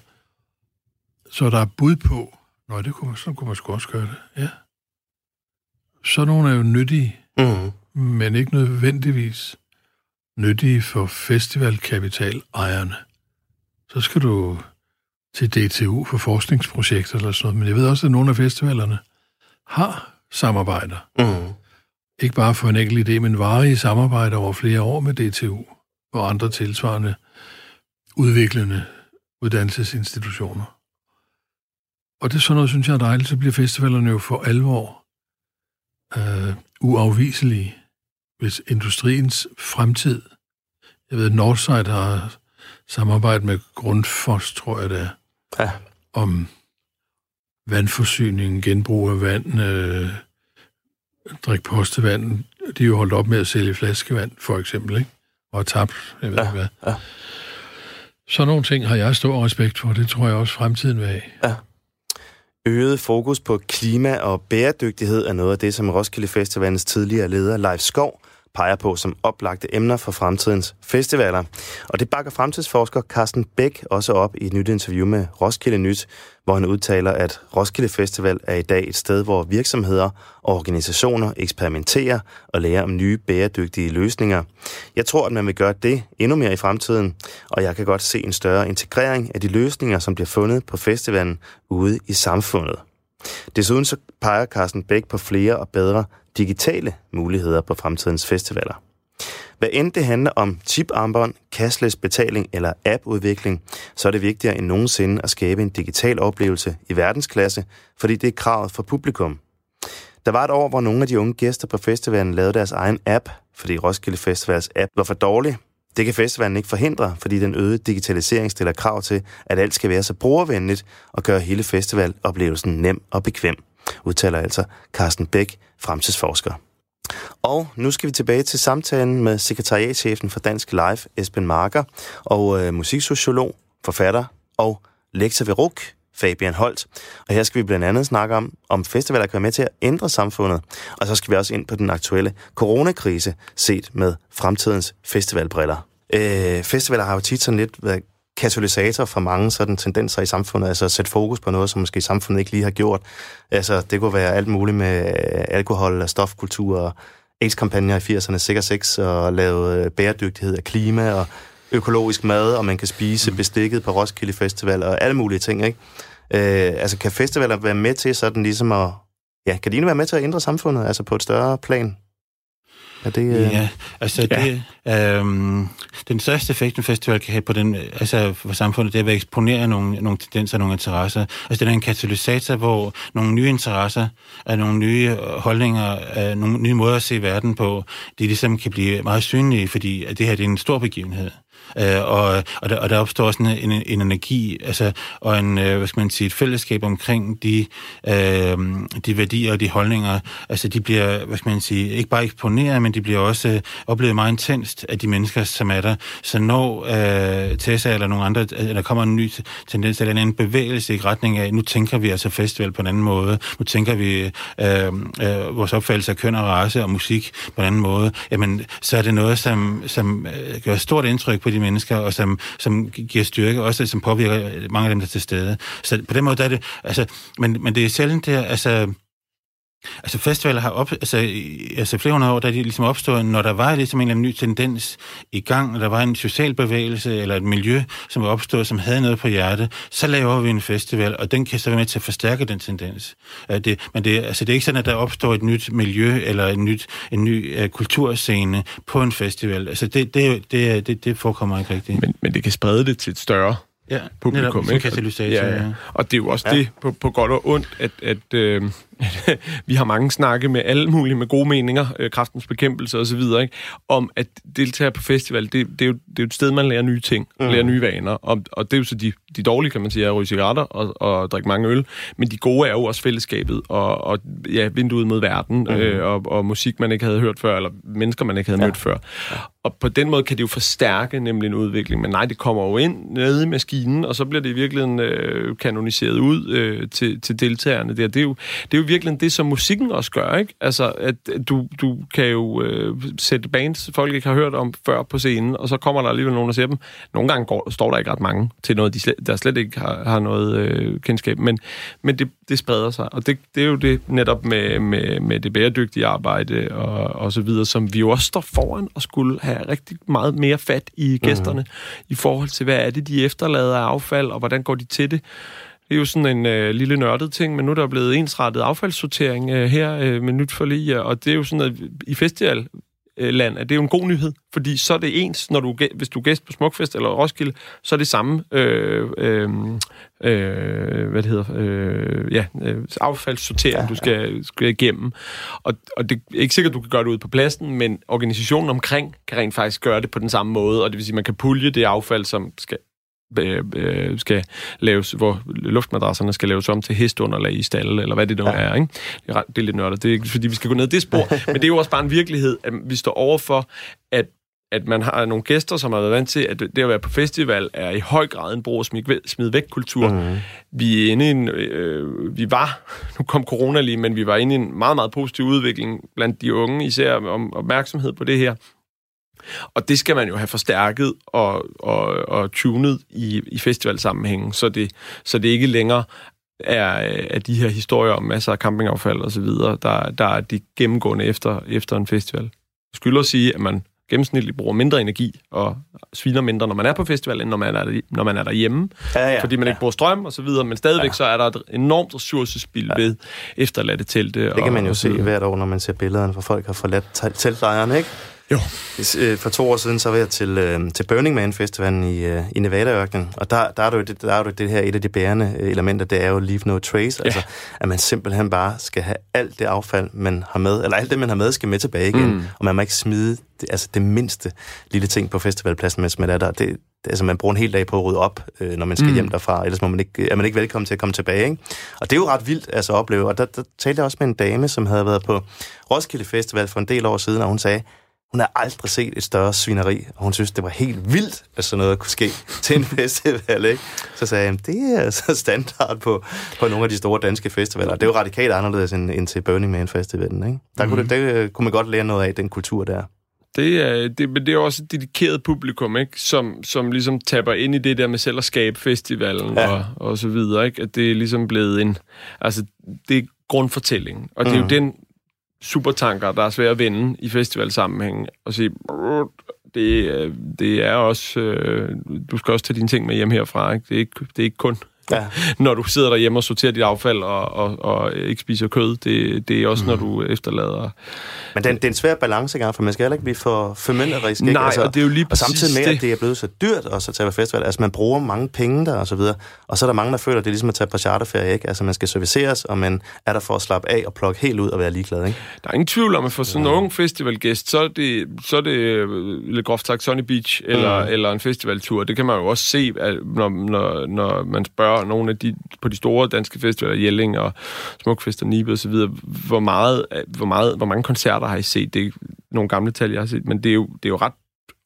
Så der er bud på, Nå, det kunne man, sådan kunne man sgu også gøre det, ja. Så nogle er jo nyttige, mm. men ikke nødvendigvis nyttige for festivalkapitalejerne. Så skal du til DTU for forskningsprojekter eller sådan noget, men jeg ved også, at nogle af festivalerne har samarbejder. Mm. Ikke bare for en enkelt idé, men varige samarbejder over flere år med DTU og andre tilsvarende udviklende uddannelsesinstitutioner. Og det er sådan noget, synes jeg er dejligt. Så bliver festivalerne jo for alvor øh, uafviselige, hvis industriens fremtid. Jeg ved, Northside har samarbejdet med Grundfos, tror jeg det er, Ja. om vandforsyning, genbrug af vand, øh, drik postevand. De er jo holdt op med at sælge flaskevand, for eksempel, ikke? Og tabt, jeg ved Ja, ikke hvad. ja. Sådan nogle ting har jeg stor respekt for. Det tror jeg også fremtiden vil have. Øget fokus på klima og bæredygtighed er noget af det, som Roskilde Festivalens tidligere leder, Leif Skov, peger på som oplagte emner for fremtidens festivaler. Og det bakker fremtidsforsker Carsten Bæk også op i et nyt interview med Roskilde Nyt, hvor han udtaler, at Roskilde Festival er i dag et sted, hvor virksomheder og organisationer eksperimenterer og lærer om nye bæredygtige løsninger. Jeg tror, at man vil gøre det endnu mere i fremtiden, og jeg kan godt se en større integrering af de løsninger, som bliver fundet på festivalen ude i samfundet. Desuden så peger Carsten Bæk på flere og bedre digitale muligheder på fremtidens festivaler. Hvad end det handler om chiparmbånd, cashless betaling eller appudvikling, så er det vigtigere end nogensinde at skabe en digital oplevelse i verdensklasse, fordi det er kravet for publikum. Der var et år, hvor nogle af de unge gæster på festivalen lavede deres egen app, fordi Roskilde Festivals app var for dårlig. Det kan festivalen ikke forhindre, fordi den øgede digitalisering stiller krav til, at alt skal være så brugervenligt og gøre hele festivaloplevelsen nem og bekvem, udtaler altså Carsten Bæk, fremtidsforsker. Og nu skal vi tilbage til samtalen med sekretariatchefen for Dansk Live, Esben Marker, og øh, musiksociolog, forfatter og lektor ved RUK, Fabian Holt. Og her skal vi blandt andet snakke om, om festivaler kan være med til at ændre samfundet. Og så skal vi også ind på den aktuelle coronakrise, set med fremtidens festivalbriller. Øh, festivaler har jo tit sådan lidt været katalysator for mange sådan tendenser i samfundet, altså at sætte fokus på noget, som måske samfundet ikke lige har gjort. Altså, det kunne være alt muligt med øh, alkohol og stofkultur og AIDS-kampagner i 80'erne, sikker sex og lave øh, bæredygtighed af klima og økologisk mad, og man kan spise bestikket på Roskilde Festival og alle mulige ting, ikke? Øh, altså, kan festivaler være med til sådan ligesom at... Ja, kan de være med til at ændre samfundet, altså på et større plan? Er det... Øh... Ja, altså Ja. det, øhm, den største effekt, en festival kan have på den, altså for samfundet, det er at eksponere nogle, nogle tendenser, nogle interesser. Altså det er en katalysator, hvor nogle nye interesser, og nogle nye holdninger, øh, nogle nye måder at se verden på, de ligesom kan blive meget synlige, fordi at det her det er en stor begivenhed. Øh, og, og, der, og der opstår sådan en, en, en energi, altså, og en, øh, hvad skal man sige, et fællesskab omkring de, øh, de værdier og de holdninger. Altså, de bliver, hvad skal man sige, ikke bare eksponeret, men de bliver også øh, oplevet meget intenst af de mennesker, som er der. Så når øh, Tessa eller nogle andre, øh, eller der kommer en ny tendens eller en anden bevægelse i retning af, nu tænker vi altså festival på en anden måde, nu tænker vi øh, øh, vores opfattelse af køn og race og musik på en anden måde, jamen, så er det noget, som, som øh, gør stort indtryk på de mennesker, og som, som giver styrke, også som påvirker mange af dem, der er til stede. Så på den måde der er det, altså, men, men det er sjældent der, altså, Altså festivaler har op, altså, altså flere hundrede år, der er de ligesom opstået, når der var ligesom en eller anden ny tendens i gang, og der var en social bevægelse eller et miljø, som var opstået, som havde noget på hjerte, så laver vi en festival, og den kan så være med til at forstærke den tendens. Det, men det, altså, det er ikke sådan, at der opstår et nyt miljø eller en, nyt, en ny uh, kulturscene på en festival. Altså det, det, det, det, det forekommer ikke rigtigt. Men, men det kan sprede det til et større ja, publikum, netop, som ikke? katalysator, Ja, ja. Og det er jo også ja. det på, på godt og ondt, at, at øh, vi har mange snakke med alle mulige med gode meninger, øh, kraftens bekæmpelse og så videre, ikke? om at deltage på festival, det, det, er jo, det er jo et sted, man lærer nye ting, mm. lærer nye vaner, og, og det er jo så de, de dårlige, kan man sige, er at ryge cigaretter og, og drikke mange øl, men de gode er jo også fællesskabet, og, og ja, vinduet mod verden, mm. øh, og, og musik, man ikke havde hørt før, eller mennesker, man ikke havde ja. mødt før. Og på den måde kan det jo forstærke nemlig en udvikling, men nej, det kommer jo ind nede i maskinen, og så bliver det i virkeligheden øh, kanoniseret ud øh, til, til deltagerne der. Det er, jo, det er jo virkelig det, som musikken også gør, ikke? Altså, at du, du kan jo øh, sætte bands, folk ikke har hørt om før på scenen, og så kommer der alligevel nogen og ser dem. Nogle gange går, står der ikke ret mange til noget, de slet, der slet ikke har, har noget øh, kendskab, men, men det, det spreder sig, og det, det er jo det netop med, med, med det bæredygtige arbejde og, og så videre, som vi jo også står foran og skulle have rigtig meget mere fat i gæsterne mm-hmm. i forhold til, hvad er det, de efterlader af affald, og hvordan går de til det. Det er jo sådan en øh, lille nørdet ting, men nu er der blevet ensrettet affaldssortering øh, her øh, med nyt forlig, og det er jo sådan, at i festival land, at det er jo en god nyhed, fordi så er det ens, når du, hvis du er gæst på Smukfest eller Roskilde, så er det samme øh, øh, øh, hvad det hedder, øh, ja, øh, affaldssortering, ja, du skal, skal igennem. Og, og det er ikke sikkert, du kan gøre det ud på pladsen, men organisationen omkring kan rent faktisk gøre det på den samme måde, og det vil sige, man kan pulje det affald, som skal øh, øh, skal laves, hvor luftmadrasserne skal laves om til hestunderlag i stalle, eller hvad det nu ja. er. Ikke? Det, er ret, det er lidt nørdet. Det er ikke, fordi vi skal gå ned det spor, men det er jo også bare en virkelighed, at vi står overfor, at at man har nogle gæster, som har været vant til, at det at være på festival er i høj grad en brug smid væk kultur. Mm. Vi er inde i en, øh, vi var, nu kom corona lige, men vi var inde i en meget, meget positiv udvikling blandt de unge, især om opmærksomhed på det her. Og det skal man jo have forstærket og, og, og tunet i, i festivalsammenhængen, så det, så det ikke længere er, er de her historier om masser af campingaffald og så videre, der, der er de gennemgående efter, efter en festival. Jeg skylder at sige, at man gennemsnitligt bruger mindre energi og sviner mindre, når man er på festival, end når man er, når man er derhjemme. Ja, ja, fordi man ja. ikke bruger strøm og så videre, men stadigvæk ja. så er der et enormt ressourcespil ja. ved efterladte telte. Det kan man jo og, se hvert år, når man ser billederne, hvor folk har forladt teltlejrene, ikke? Jo. Øh, for to år siden, så var jeg til, øh, til Burning Man Festivalen i, øh, i Nevada-ørkenen, og der, der, er det, der er det, det her, et af de bærende elementer, det er jo leave no trace, ja. altså at man simpelthen bare skal have alt det affald, man har med, eller alt det, man har med, skal med tilbage igen, mm. og man må ikke smide det, altså det mindste lille ting på festivalpladsen, mens man er der. Det, altså man bruger en hel dag på at rydde op, øh, når man skal mm. hjem derfra, ellers må man ikke, er man ikke velkommen til at komme tilbage. Ikke? Og det er jo ret vildt altså, at opleve, og der, der talte jeg også med en dame, som havde været på Roskilde Festival for en del år siden, og hun sagde, hun har aldrig set et større svineri, og hun synes, det var helt vildt, at sådan noget kunne ske til en festival. Ikke? Så sagde jeg, det er altså standard på, på nogle af de store danske festivaler. Det er jo radikalt anderledes end, end til Burning Man Festivalen. Ikke? Der kunne, mhm. det, det kunne man godt lære noget af, den kultur der. Det er, det, men det er også et dedikeret publikum, ikke? Som, som ligesom tapper ind i det der med selv at skabe festivalen ja. og, og så videre. Ikke? At det er ligesom blevet en... Altså, det er grundfortællingen. Og det er jo mhm. den supertanker, der er svære at vinde i festivalsammenhængen, og sige, det, øh, det er også, øh, du skal også tage dine ting med hjem herfra, ikke? Det, er ikke, det er ikke kun ja. når du sidder derhjemme og sorterer dit affald og, og, og ikke spiser kød. Det, det er også, mm. når du efterlader... Men det er, det er en svær balancegang, for man skal heller ikke blive for formynderisk. Nej, altså, og det er jo lige Og samtidig med, det. at det er blevet så dyrt også at tage på festival. Altså, man bruger mange penge der og så videre. Og så er der mange, der føler, at det er ligesom at tage på charterferie, ikke? Altså, man skal serviceres, og man er der for at slappe af og plukke helt ud og være ligeglad, ikke? Der er ingen tvivl om, at for sådan en ung festivalgæst, så er det, så er det øh, lidt groft sagt Sunny Beach eller, mm. eller en festivaltur. Det kan man jo også se, når, når, når man spørger nogle af de på de store danske festivaler, Jelling og Smukfest og Nibe osv., hvor, meget, hvor, meget, hvor mange koncerter har I set? Det er nogle gamle tal, jeg har set, men det er jo, det er jo ret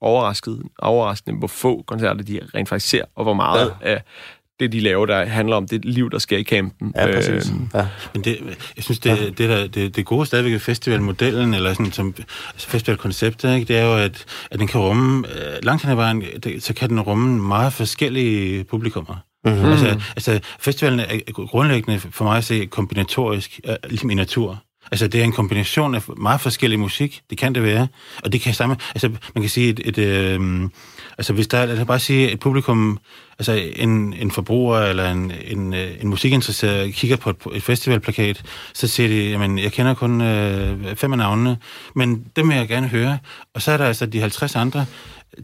overrasket, overraskende, hvor få koncerter de rent faktisk ser, og hvor meget ja. af det, de laver, der handler om det liv, der sker i campen. Ja, præcis. Øh, ja. Men det, jeg synes, det, ja. det, der, det, det gode stadigvæk ved festivalmodellen, eller sådan som altså festivalkonceptet, ikke, det er jo, at, at den kan rumme, øh, langt hen ad vejen, det, så kan den rumme meget forskellige publikummer. Mm-hmm. Altså, altså, festivalen er grundlæggende for mig at se kombinatorisk, uh, ligesom i natur. Altså, det er en kombination af meget forskellig musik. Det kan det være. Og det kan samme... Altså, man kan sige et... et øh, altså, hvis der er... Lad os bare sige, et publikum... Altså, en, en forbruger eller en, en, øh, en musikinteresseret kigger på et, et festivalplakat, så siger de, jamen, jeg kender kun øh, fem af navnene, men dem vil jeg gerne høre. Og så er der altså de 50 andre,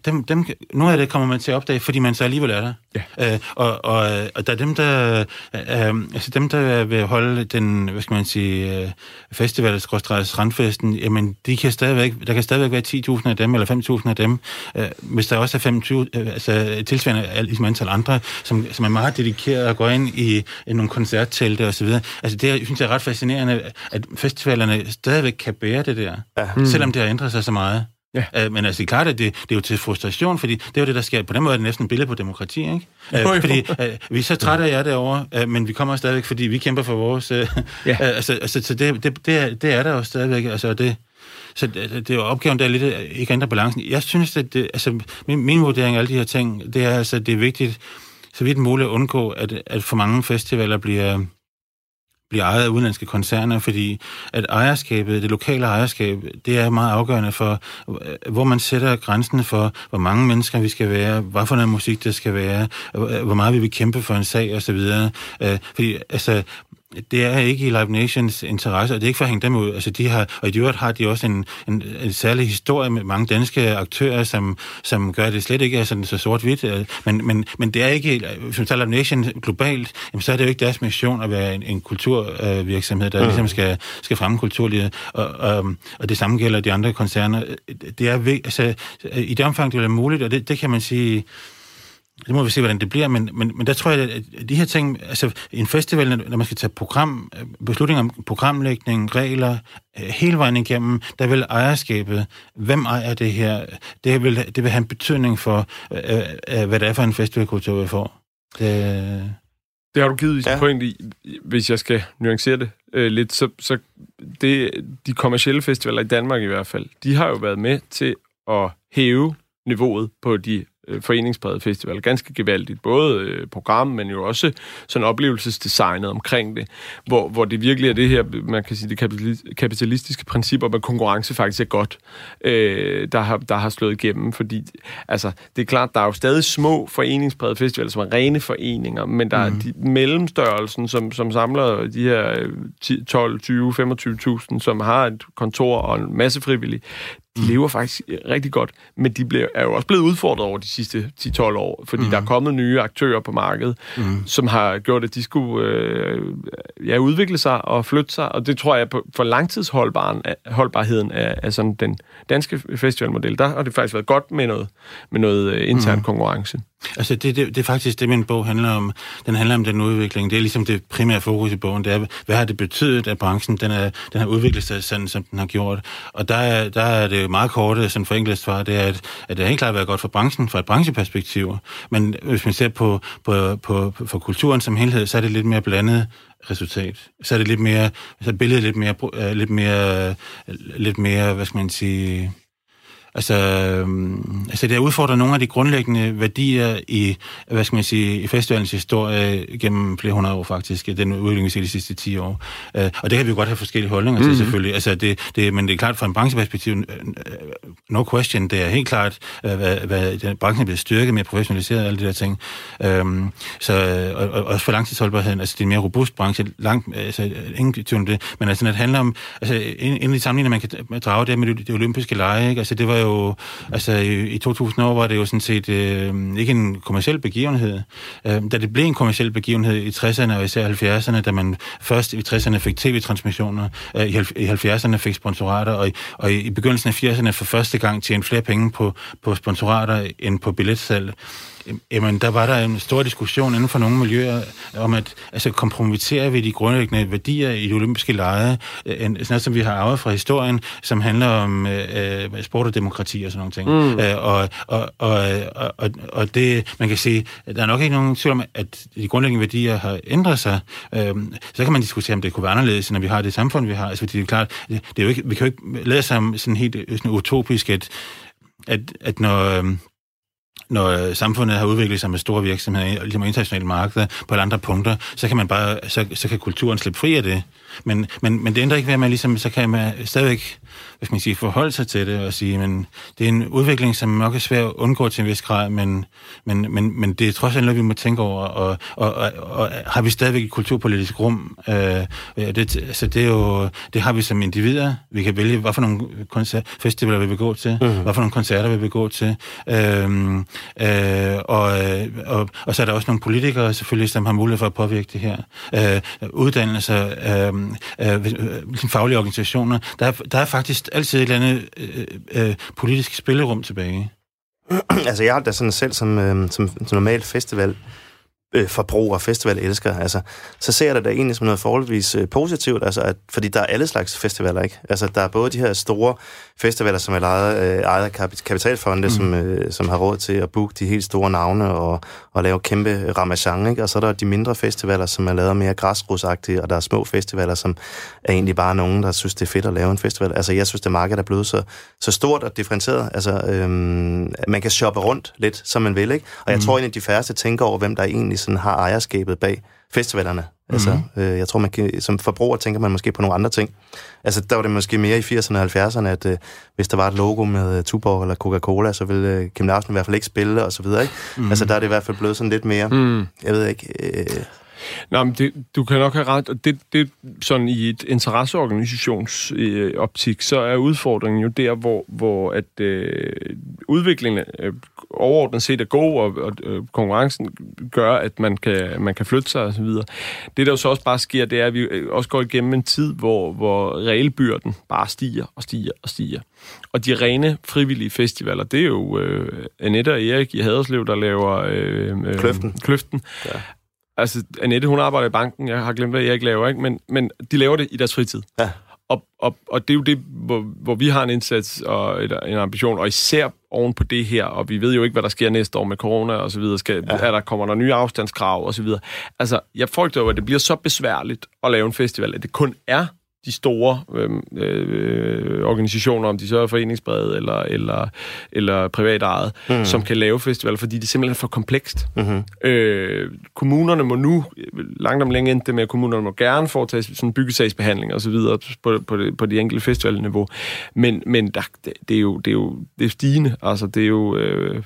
dem, dem, nogle af det kommer man til at opdage, fordi man så alligevel er der. Ja. Øh, og, og, og der er dem, der, øh, altså dem, der vil holde den, hvad skal man sige, øh, festival, randfesten, jamen, de kan stadigvæk, der kan stadigvæk være 10.000 af dem, eller 5.000 af dem, øh, hvis der også er 25, øh, altså tilsvarende ligesom antal andre, som, som er meget dedikeret og går ind i, i nogle koncerttelte og så videre. Altså, det jeg synes jeg er ret fascinerende, at festivalerne stadigvæk kan bære det der, ja. selvom det har ændret sig så meget. Ja. Uh, men altså, det er klart, at det, det er jo til frustration, fordi det er jo det, der sker. På den måde er det næsten et billede på demokrati, ikke? Uh, jo, jo. Fordi uh, vi er så trætte af jer derovre, uh, men vi kommer stadigvæk, fordi vi kæmper for vores... Uh, ja. uh, altså, altså, så det, det, det, er, det er der jo stadigvæk. Altså, det, så det, det er jo opgaven, der er lidt ikke ændre balancen. Jeg synes, at det, altså, min, min vurdering af alle de her ting, det er altså, det er vigtigt, så vidt muligt at undgå, at, at for mange festivaler bliver bliver ejet af udenlandske koncerner, fordi at ejerskabet, det lokale ejerskab, det er meget afgørende for, øh, hvor man sætter grænsen for, hvor mange mennesker vi skal være, hvad for noget musik der skal være, øh, hvor meget vi vil kæmpe for en sag osv. Øh, fordi altså, det er ikke i Live Nations interesse, og det er ikke for at hænge dem ud. Altså, de har, og i øvrigt har de også en, en, en særlig historie med mange danske aktører, som, som gør det slet ikke er sådan så sort-hvidt. Men, men, men det er ikke, man tager Live Nation globalt, jamen, så er det jo ikke deres mission at være en, en kulturvirksomhed, der mm. ligesom skal, skal fremme kulturlivet. Og, og, og det samme gælder de andre koncerner. Det er, altså, i det omfang, det er muligt, og det, det kan man sige, det må vi se, hvordan det bliver, men, men, men der tror jeg, at de her ting, altså en festival, når man skal tage program, beslutninger om programlægning, regler, øh, hele vejen igennem, der vil ejerskabet, hvem ejer det her, det vil, det vil have en betydning for, øh, øh, hvad det er for en festivalkultur, vi får. Det, Det har du givet ja. point i, hvis jeg skal nuancere det øh, lidt, så, så det, de kommercielle festivaler i Danmark i hvert fald, de har jo været med til at hæve niveauet på de øh, foreningsprægede festivaler ganske gevaldigt. Både øh, program, men jo også sådan oplevelsesdesignet omkring det, hvor, hvor det virkelig er det her, man kan sige, det kapitalis- kapitalistiske princip om, at konkurrence faktisk er godt, øh, der, har, der har slået igennem. Fordi, altså, det er klart, der er jo stadig små foreningsprægede festivaler, som er rene foreninger, men der er de mellemstørrelsen, som, som samler de her øh, 10, 12, 20, 25.000, som har et kontor og en masse frivillige, de lever faktisk rigtig godt, men de bliver, er jo også blevet udfordret over de sidste 10-12 år, fordi mm. der er kommet nye aktører på markedet, mm. som har gjort, at de skulle øh, ja, udvikle sig og flytte sig, og det tror jeg på, for langtidsholdbarheden af, af sådan den danske festivalmodel, der har det faktisk været godt med noget, med noget øh, intern mm. konkurrence. Altså, det, det, det er faktisk det, min bog handler om. Den handler om den udvikling. Det er ligesom det primære fokus i bogen. Det er, hvad har det betydet, at branchen den, er, den har udviklet sig sådan, som den har gjort. Og der er, der er det meget korte, sådan forenklet svar, det er, at, at det har helt klart været godt for branchen, fra et brancheperspektiv. Men hvis man ser på, på, på, på for kulturen som helhed, så er det lidt mere blandet resultat. Så er det lidt mere, så er billedet lidt mere, øh, lidt mere, lidt mere, hvad skal man sige, Altså, øhm, altså det har udfordret nogle af de grundlæggende værdier i, hvad skal man sige, i festivalens historie gennem flere hundrede år faktisk, den udvikling, vi ser de sidste 10 år. Øh, og det kan vi jo godt have forskellige holdninger mm-hmm. til selvfølgelig, altså det, det, men det er klart fra en brancheperspektiv, øh, no question, det er helt klart, øh, hvad, hvad den branchen er blevet styrket, mere professionaliseret og alle de der ting. Øhm, så, og, og, også for langtidsholdbarheden, altså det er en mere robust branche, langt, altså ingen tvivl om det, men altså det handler om, altså en, en af de sammenligninger, man kan drage det med det, det olympiske lege, ikke? altså det var jo, altså i, i 2000 år var det jo sådan set øh, ikke en kommersiel begivenhed. Øh, da det blev en kommersiel begivenhed i 60'erne og især 70'erne, da man først i 60'erne fik tv-transmissioner, øh, i, 70'erne fik sponsorater, og, i, og i, i begyndelsen af 80'erne for første gang tjente flere penge på, på sponsorater end på billetsalg. Jamen, der var der en stor diskussion inden for nogle miljøer om, at altså, kompromitterer vi de grundlæggende værdier i de olympiske lege, øh, en- sådan noget, som vi har arvet fra historien, som handler om øh, øh, sport og demokrati og sådan nogle ting. Mm. Øh, og, og, og, og, og, det, man kan sige, der er nok ikke nogen tvivl om, at de grundlæggende værdier har ændret sig. Øh, så kan man diskutere, om det kunne være anderledes, når vi har det samfund, vi har. Altså, fordi det er klart, det er jo ikke, vi kan jo ikke lade som sådan helt øh, sådan utopisk, at, at, at når... Øh, når samfundet har udviklet sig med store virksomheder, ligesom internationale markeder på alle andre punkter, så kan man bare, så, så kan kulturen slippe fri af det. Men, men, men det ændrer ikke ved, at man ligesom, så kan man stadigvæk, hvad skal man sige, forholde sig til det og sige, men det er en udvikling, som nok er svær at undgå til en vis grad, men, men, men, men det er trods alt noget, vi må tænke over, og, og, og, og har vi stadigvæk et kulturpolitisk rum? Øh, det, altså det, er jo, det har vi som individer. Vi kan vælge, hvad for nogle koncert, festivaler vi vil gå til, mm. hvad for nogle koncerter vi vil gå til. Øh, øh, og, og, og så er der også nogle politikere selvfølgelig, som har mulighed for at påvirke det her. Øh, uddannelser, øh, øh, øh, øh ligesom faglige organisationer. Der er, der er faktisk altid et eller andet øh, øh, politisk spillerum tilbage. altså, jeg har da sådan selv som, øh, som, som normal festival øh, forbruger og festivalelsker, altså, så ser jeg det da egentlig som noget forholdsvis øh, positivt, altså, at, fordi der er alle slags festivaler, ikke? Altså, der er både de her store festivaler, som er ejet, øh, ejet af kapit- kapitalfonde, mm. som, øh, som har råd til at booke de helt store navne og, og lave kæmpe ramachan, ikke? Og så er der de mindre festivaler, som er lavet mere græsrodsagtige, og der er små festivaler, som er egentlig bare nogen, der synes, det er fedt at lave en festival. Altså, jeg synes, det marked er blevet så, så stort og differentieret. Altså, øhm, man kan shoppe rundt lidt, som man vil, ikke? Og jeg mm. tror egentlig, de færreste tænker over, hvem der egentlig sådan har ejerskabet bag festivalerne. Altså, øh, jeg tror, man kan, som forbruger tænker man måske på nogle andre ting. Altså, der var det måske mere i 80'erne og 70'erne, at øh, hvis der var et logo med øh, Tuborg eller Coca-Cola, så ville øh, Kim Larsen i hvert fald ikke spille, og så videre, ikke? Mm. Altså, der er det i hvert fald blevet sådan lidt mere, Mm. jeg ved ikke... Øh, Nå, men det, du kan nok have ret. og Det, det sådan i et interesseorganisations øh, så er udfordringen jo der, hvor, hvor at øh, udviklingen øh, overordnet set er god, og, og øh, konkurrencen gør, at man kan, man kan flytte sig osv. Det, der jo så også bare sker, det er, at vi øh, også går igennem en tid, hvor, hvor regelbyrden bare stiger og stiger og stiger. Og de rene frivillige festivaler, det er jo øh, Annette og Erik i Haderslev, der laver øh, øh, Kløften. Kløften. Ja. Altså, Annette, hun arbejder i banken. Jeg har glemt, hvad Erik laver, ikke? Men, men de laver det i deres fritid. Ja. Og, og, og det er jo det, hvor, hvor vi har en indsats og et, en ambition, og især oven på det her, og vi ved jo ikke, hvad der sker næste år med corona og så videre, skal, ja. er der, kommer der nye afstandskrav og så videre. Altså, jeg frygter jo, at det bliver så besværligt at lave en festival, at det kun er de store øh, øh, organisationer, om de så er foreningsbrevet eller, eller, eller privatejet, mm. som kan lave festivaler, fordi det er simpelthen for komplekst. Mm-hmm. Øh, kommunerne må nu, langt om længe endte det med, at kommunerne må gerne foretage sådan byggesagsbehandling og så videre på, på, det, på de enkelte festivalniveau. Men, men der, det, det, er jo, det er jo det er stigende. Altså, det er jo øh,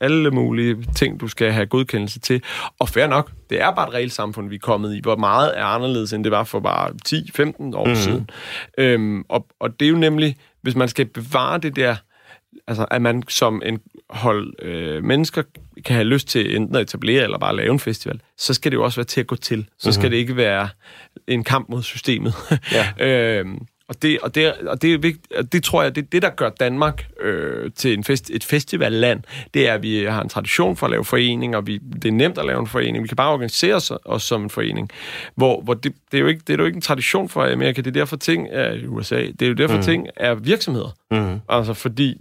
alle mulige ting, du skal have godkendelse til. Og fair nok, det er bare et reelt samfund, vi er kommet i, hvor meget er anderledes, end det var for bare 10-15 år mm. siden. Øhm, og, og det er jo nemlig, hvis man skal bevare det der, altså at man som en hold øh, mennesker kan have lyst til enten at etablere eller bare lave en festival, så skal det jo også være til at gå til. Så skal mm-hmm. det ikke være en kamp mod systemet. Ja. øhm, og det, og det, og det, er vigtigt, og det tror jeg, det det, der gør Danmark øh, til en fest, et festivalland, det er, at vi har en tradition for at lave foreninger, og vi, det er nemt at lave en forening. Vi kan bare organisere os, os som en forening. Hvor, hvor det, det, er jo ikke, det er jo ikke en tradition for Amerika, det er derfor ting er i USA. Det er jo derfor mm. ting er virksomheder. Mm. Altså fordi,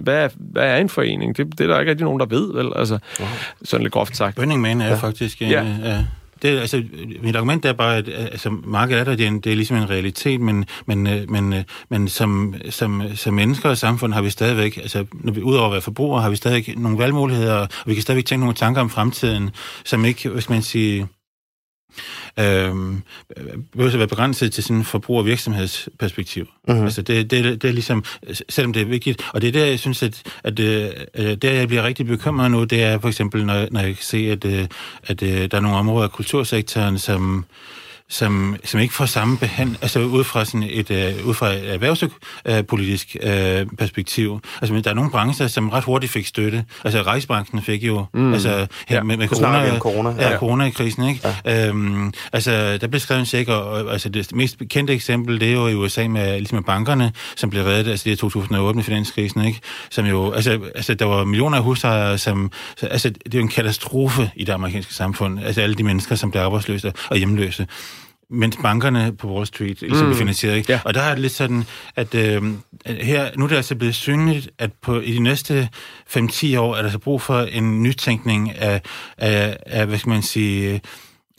hvad er, hvad er en forening? Det, det er der ikke rigtig nogen, der ved, vel? Altså, wow. sådan lidt groft sagt. Burning Man er ja. faktisk en, ja. ja det, altså, mit argument er bare, at øh, altså, markedet er der, det er, en, det er ligesom en realitet, men, men, øh, men, øh, men som, som, som mennesker og samfund har vi stadigvæk, altså, når vi, udover at være forbrugere, har vi stadigvæk nogle valgmuligheder, og vi kan stadigvæk tænke nogle tanker om fremtiden, som ikke, hvis man siger, øhm, behøver at være begrænset til sådan en forbruger- og virksomhedsperspektiv. Mm-hmm. Altså det, det, det er ligesom, selvom det er vigtigt, og det er der, jeg synes, at, at, at øh, der, jeg bliver rigtig bekymret nu, det er for eksempel, når, når jeg kan se, at, øh, at, at der er nogle områder af kultursektoren, som som, som ikke får samme behandling, altså ud fra, sådan et, uh, ud fra et erhvervspolitisk uh, perspektiv. Altså, der er nogle brancher, som ret hurtigt fik støtte. Altså, rejsebranchen fik jo, mm. altså, her, ja. med, med corona, corona, ja, ja. corona-krisen, ikke? Ja. Øhm, altså, der blev skrevet en check, og, og altså, det mest kendte eksempel, det er jo i USA med, ligesom med bankerne, som blev reddet, altså det er 2008 med finanskrisen, ikke? Som jo, altså, altså der var millioner af husejere, som, altså, det er jo en katastrofe i det amerikanske samfund, altså alle de mennesker, som bliver arbejdsløse og hjemløse mens bankerne på Wall Street ligesom mm. finansieret. Ikke? Ja. Og der er det lidt sådan, at, øh, her, nu er det altså blevet synligt, at på, i de næste 5-10 år er der så brug for en nytænkning af, af, af hvad skal man sige,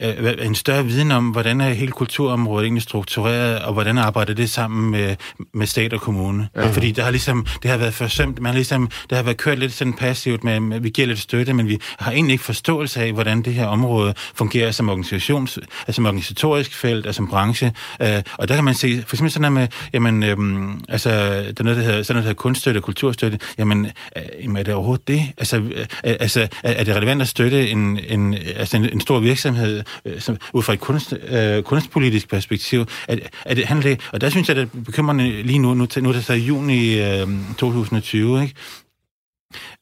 Øh, en større viden om, hvordan er hele kulturområdet egentlig struktureret, og hvordan arbejder det sammen med, med stat og kommune. Ja. Fordi der har ligesom, det har været forsømt, man har ligesom, det har været kørt lidt sådan passivt med, med, vi giver lidt støtte, men vi har egentlig ikke forståelse af, hvordan det her område fungerer som organisations, altså som organisatorisk felt, altså som branche. Uh, og der kan man se, for eksempel sådan noget med, jamen, øhm, altså, der er noget, der hedder, sådan noget, der hedder kunststøtte og kulturstøtte, jamen, øh, er det overhovedet det? Altså, øh, altså er, er det relevant at støtte en, en, altså en, en stor virksomhed, øh, Øh, som, ud fra et kunst, øh, kunstpolitisk perspektiv, at, at det og der synes jeg, det er bekymrende lige nu, nu, nu er det så juni øh, 2020, ikke?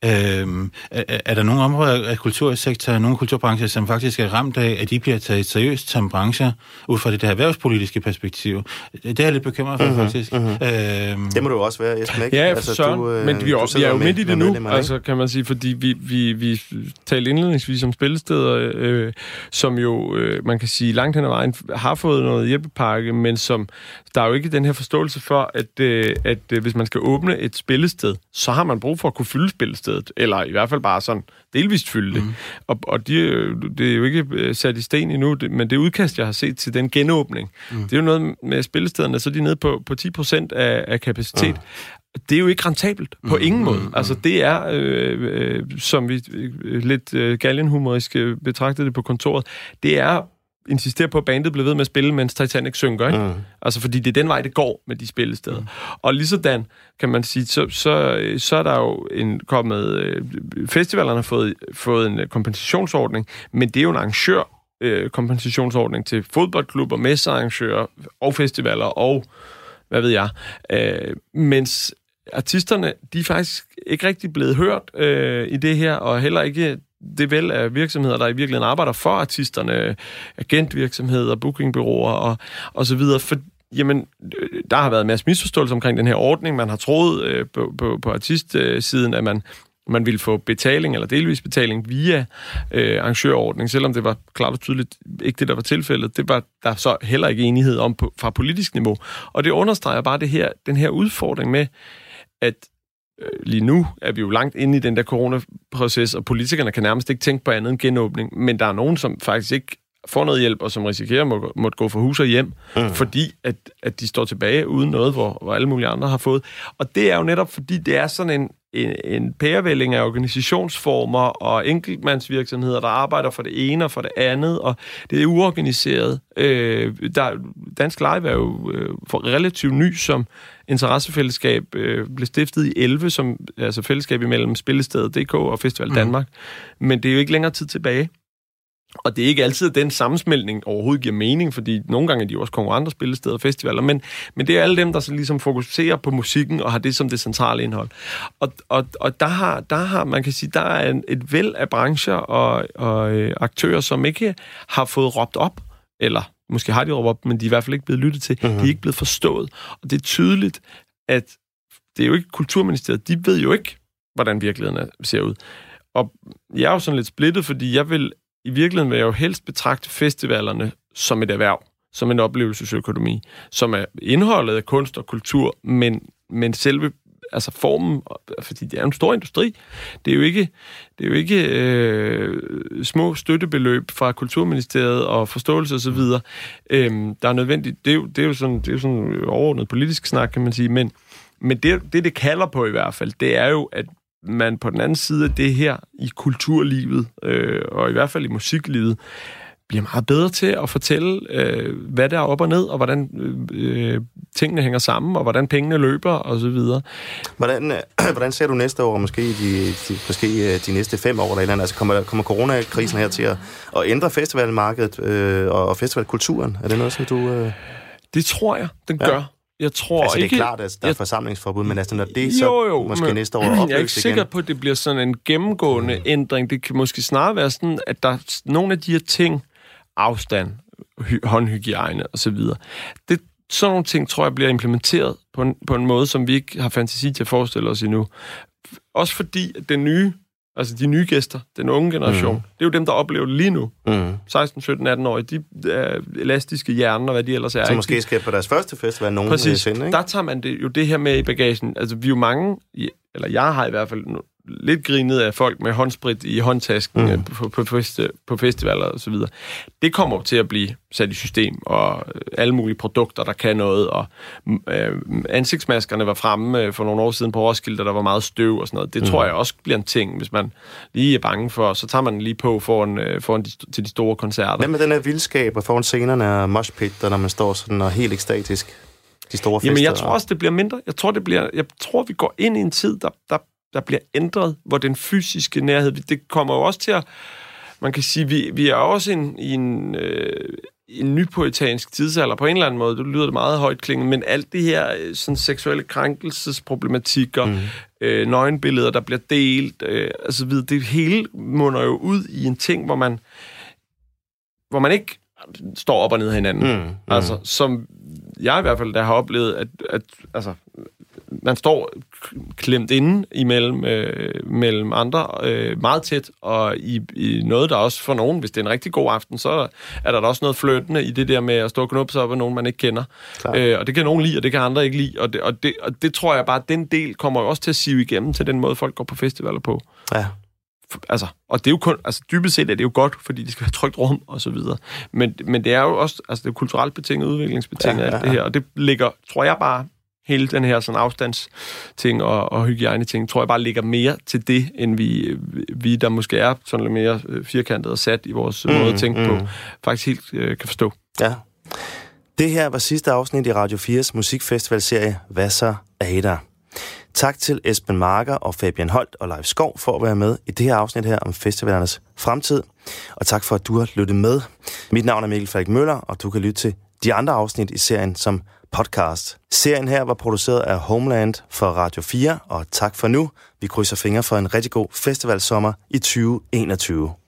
Øhm, er, er der nogle områder af kultursektoren, nogle kulturbrancher, som faktisk er ramt af, at de bliver taget seriøst som brancher, ud fra det der erhvervspolitiske perspektiv? Det er jeg lidt bekymret for, uh-huh, faktisk. Uh-huh. Øhm, det må du også være, Esben, ikke? Ja, altså, Søren, du, øh, men vi, er, vi er jo midt i det nu, medlemmer, altså, kan man sige, fordi vi, vi, vi talte indledningsvis om spillesteder, øh, som jo, øh, man kan sige, langt hen ad vejen har fået noget hjælpepakke, men som der er jo ikke den her forståelse for, at, øh, at øh, hvis man skal åbne et spillested, så har man brug for at kunne fylde spillestedet, eller i hvert fald bare sådan delvist fylde det. Mm. Og, og de, øh, det er jo ikke øh, sat i sten endnu, det, men det udkast, jeg har set til den genåbning, mm. det er jo noget med spillestederne, så er de nede på, på 10% af, af kapacitet. Mm. Det er jo ikke rentabelt på mm, ingen mm, måde. Mm, altså det er, øh, øh, som vi øh, lidt øh, galgenhumorisk betragtede det på kontoret, det er insistere på, at bandet bliver ved med at spille, mens Titanic synker. Ikke? Mm. Altså, fordi det er den vej, det går med de spillesteder. Mm. Og lige sådan, kan man sige, så, så, så er der jo en, kommet... Øh, festivalerne har fået, fået en kompensationsordning, men det er jo en arrangør øh, kompensationsordning til fodboldklubber, messearrangører og festivaler og hvad ved jeg. Øh, mens artisterne, de er faktisk ikke rigtig blevet hørt øh, i det her, og heller ikke det vel af virksomheder, der i virkeligheden arbejder for artisterne, agentvirksomheder, bookingbyråer og, og så videre, for, jamen, øh, der har været en masse misforståelse omkring den her ordning. Man har troet øh, på, på, på artistsiden, at man man ville få betaling eller delvis betaling via øh, arrangørordning, selvom det var klart og tydeligt ikke det, der var tilfældet. Det var der så heller ikke enighed om på, fra politisk niveau. Og det understreger bare det her, den her udfordring med, at lige nu er vi jo langt inde i den der coronaproces, og politikerne kan nærmest ikke tænke på andet end genåbning, men der er nogen, som faktisk ikke får noget hjælp, og som risikerer må, måtte gå for hus og hjem, mm. fordi at, at de står tilbage uden noget, hvor, hvor alle mulige andre har fået. Og det er jo netop, fordi det er sådan en, en, en pærevælling af organisationsformer og enkeltmandsvirksomheder, der arbejder for det ene og for det andet, og det er uorganiseret. Øh, der, Dansk Live er jo øh, for relativt ny som interessefællesskab, øh, blev stiftet i 11, som altså fællesskab imellem Spillestedet DK og Festival mm. Danmark. Men det er jo ikke længere tid tilbage. Og det er ikke altid, at den sammensmeltning overhovedet giver mening, fordi nogle gange er de jo også konkurrenter spillesteder og festivaler, men, men det er alle dem, der så ligesom fokuserer på musikken og har det som det centrale indhold. Og, og, og der, har, der har, man kan sige, der er en, et væld af brancher og, og øh, aktører, som ikke har fået råbt op, eller måske har de råbt op, men de er i hvert fald ikke blevet lyttet til. Mm-hmm. De er ikke blevet forstået. Og det er tydeligt, at det er jo ikke Kulturministeriet, de ved jo ikke, hvordan virkeligheden ser ud. Og jeg er jo sådan lidt splittet, fordi jeg vil i virkeligheden vil jeg jo helst betragte festivalerne som et erhverv, som en oplevelsesøkonomi, som er indholdet af kunst og kultur, men, men selve altså formen, fordi det er en stor industri. Det er jo ikke, det er jo ikke øh, små støttebeløb fra Kulturministeriet og forståelse osv., øh, der er nødvendigt. Det er jo, det er jo sådan, det er jo sådan overordnet politisk snak, kan man sige, men, men det, det, det kalder på i hvert fald, det er jo, at man på den anden side af det her i kulturlivet, øh, og i hvert fald i musiklivet, bliver meget bedre til at fortælle, øh, hvad der er op og ned, og hvordan øh, tingene hænger sammen, og hvordan pengene løber, og så videre. Hvordan, øh, hvordan ser du næste år, måske de, de, måske øh, de næste fem år, eller Altså, kommer, kommer coronakrisen her til at, at ændre festivalmarkedet øh, og festivalkulturen? Er det noget, som du... Øh... Det tror jeg, den ja. gør. Jeg tror altså, ikke... det er klart, at der er forsamlingsforbud, men altså, når det så jo, jo, måske men, næste år Jeg er ikke sikker igen. på, at det bliver sådan en gennemgående mm. ændring. Det kan måske snarere være sådan, at der er nogle af de her ting, afstand, håndhygiejne osv., det, sådan nogle ting, tror jeg, bliver implementeret på en, på en måde, som vi ikke har fantasi til at forestille os endnu. Også fordi at den nye Altså de nye gæster, den unge generation, mm. det er jo dem, der oplever det lige nu. Mm. 16, 17, 18 år, de er elastiske hjerner, hvad de ellers er. Som måske skal på deres første festival nogen Præcis. Sinde, ikke? Der tager man det, jo det her med i bagagen. Altså vi er jo mange, eller jeg har i hvert fald lidt grinet af folk med håndsprit i håndtasken mm. på, på, festi- på festivaler og så videre. Det kommer til at blive sat i system, og øh, alle mulige produkter, der kan noget, og øh, ansigtsmaskerne var fremme øh, for nogle år siden på Roskilde, der var meget støv og sådan noget. Det mm. tror jeg også bliver en ting, hvis man lige er bange for, så tager man lige på foran, øh, foran de, til de store koncerter. Hvad med den her vildskab og foran scenerne og moshpit, når man står sådan og helt ekstatisk? De store fester, Jamen, jeg tror også, det bliver mindre. Jeg tror, det bliver, jeg tror, vi går ind i en tid, der, der der bliver ændret, hvor den fysiske nærhed, det kommer jo også til at, man kan sige, vi, vi er også en, i en, øh, en nypoetansk tidsalder på en eller anden måde. Det lyder det meget højt klingende, men alt det her øh, sådan seksuelle krænkelsesproblematikker, mm. øh, nøgenbilleder, der bliver delt, øh, altså videre, det hele munder jo ud i en ting, hvor man, hvor man ikke står op og ned af hinanden. Mm. Mm. Altså, som jeg i hvert fald der har oplevet, at, at altså, man står klemt inde imellem øh, mellem andre øh, meget tæt, og i, i noget, der også for nogen, hvis det er en rigtig god aften, så er der da også noget fløtende i det der med at stå og knupse op af nogen, man ikke kender. Øh, og det kan nogen lide, og det kan andre ikke lide, og det, og, det, og det tror jeg bare, at den del kommer jo også til at sive igennem til den måde, folk går på festivaler på. Ja. Altså, og det er jo kun, altså dybest set er det jo godt, fordi det skal være trygt rum og så videre. Men, men det er jo også, altså det er kulturelt betinget, udviklingsbetinget ja, ja, ja. alt det her, og det ligger, tror jeg bare, hele den her sådan afstandsting og, og hygiejne-ting, tror jeg bare ligger mere til det, end vi, vi der måske er sådan lidt mere øh, firkantet og sat i vores mm, måde at tænke mm. på, faktisk helt øh, kan forstå. Ja. Det her var sidste afsnit i Radio 4's musikfestivalserie Hvad så Ada? Tak til Esben Marker og Fabian Holt og Leif Skov for at være med i det her afsnit her om festivalernes fremtid. Og tak for, at du har lyttet med. Mit navn er Mikkel Falk Møller, og du kan lytte til de andre afsnit i serien som podcast. Serien her var produceret af Homeland for Radio 4, og tak for nu. Vi krydser fingre for en rigtig god festivalsommer i 2021.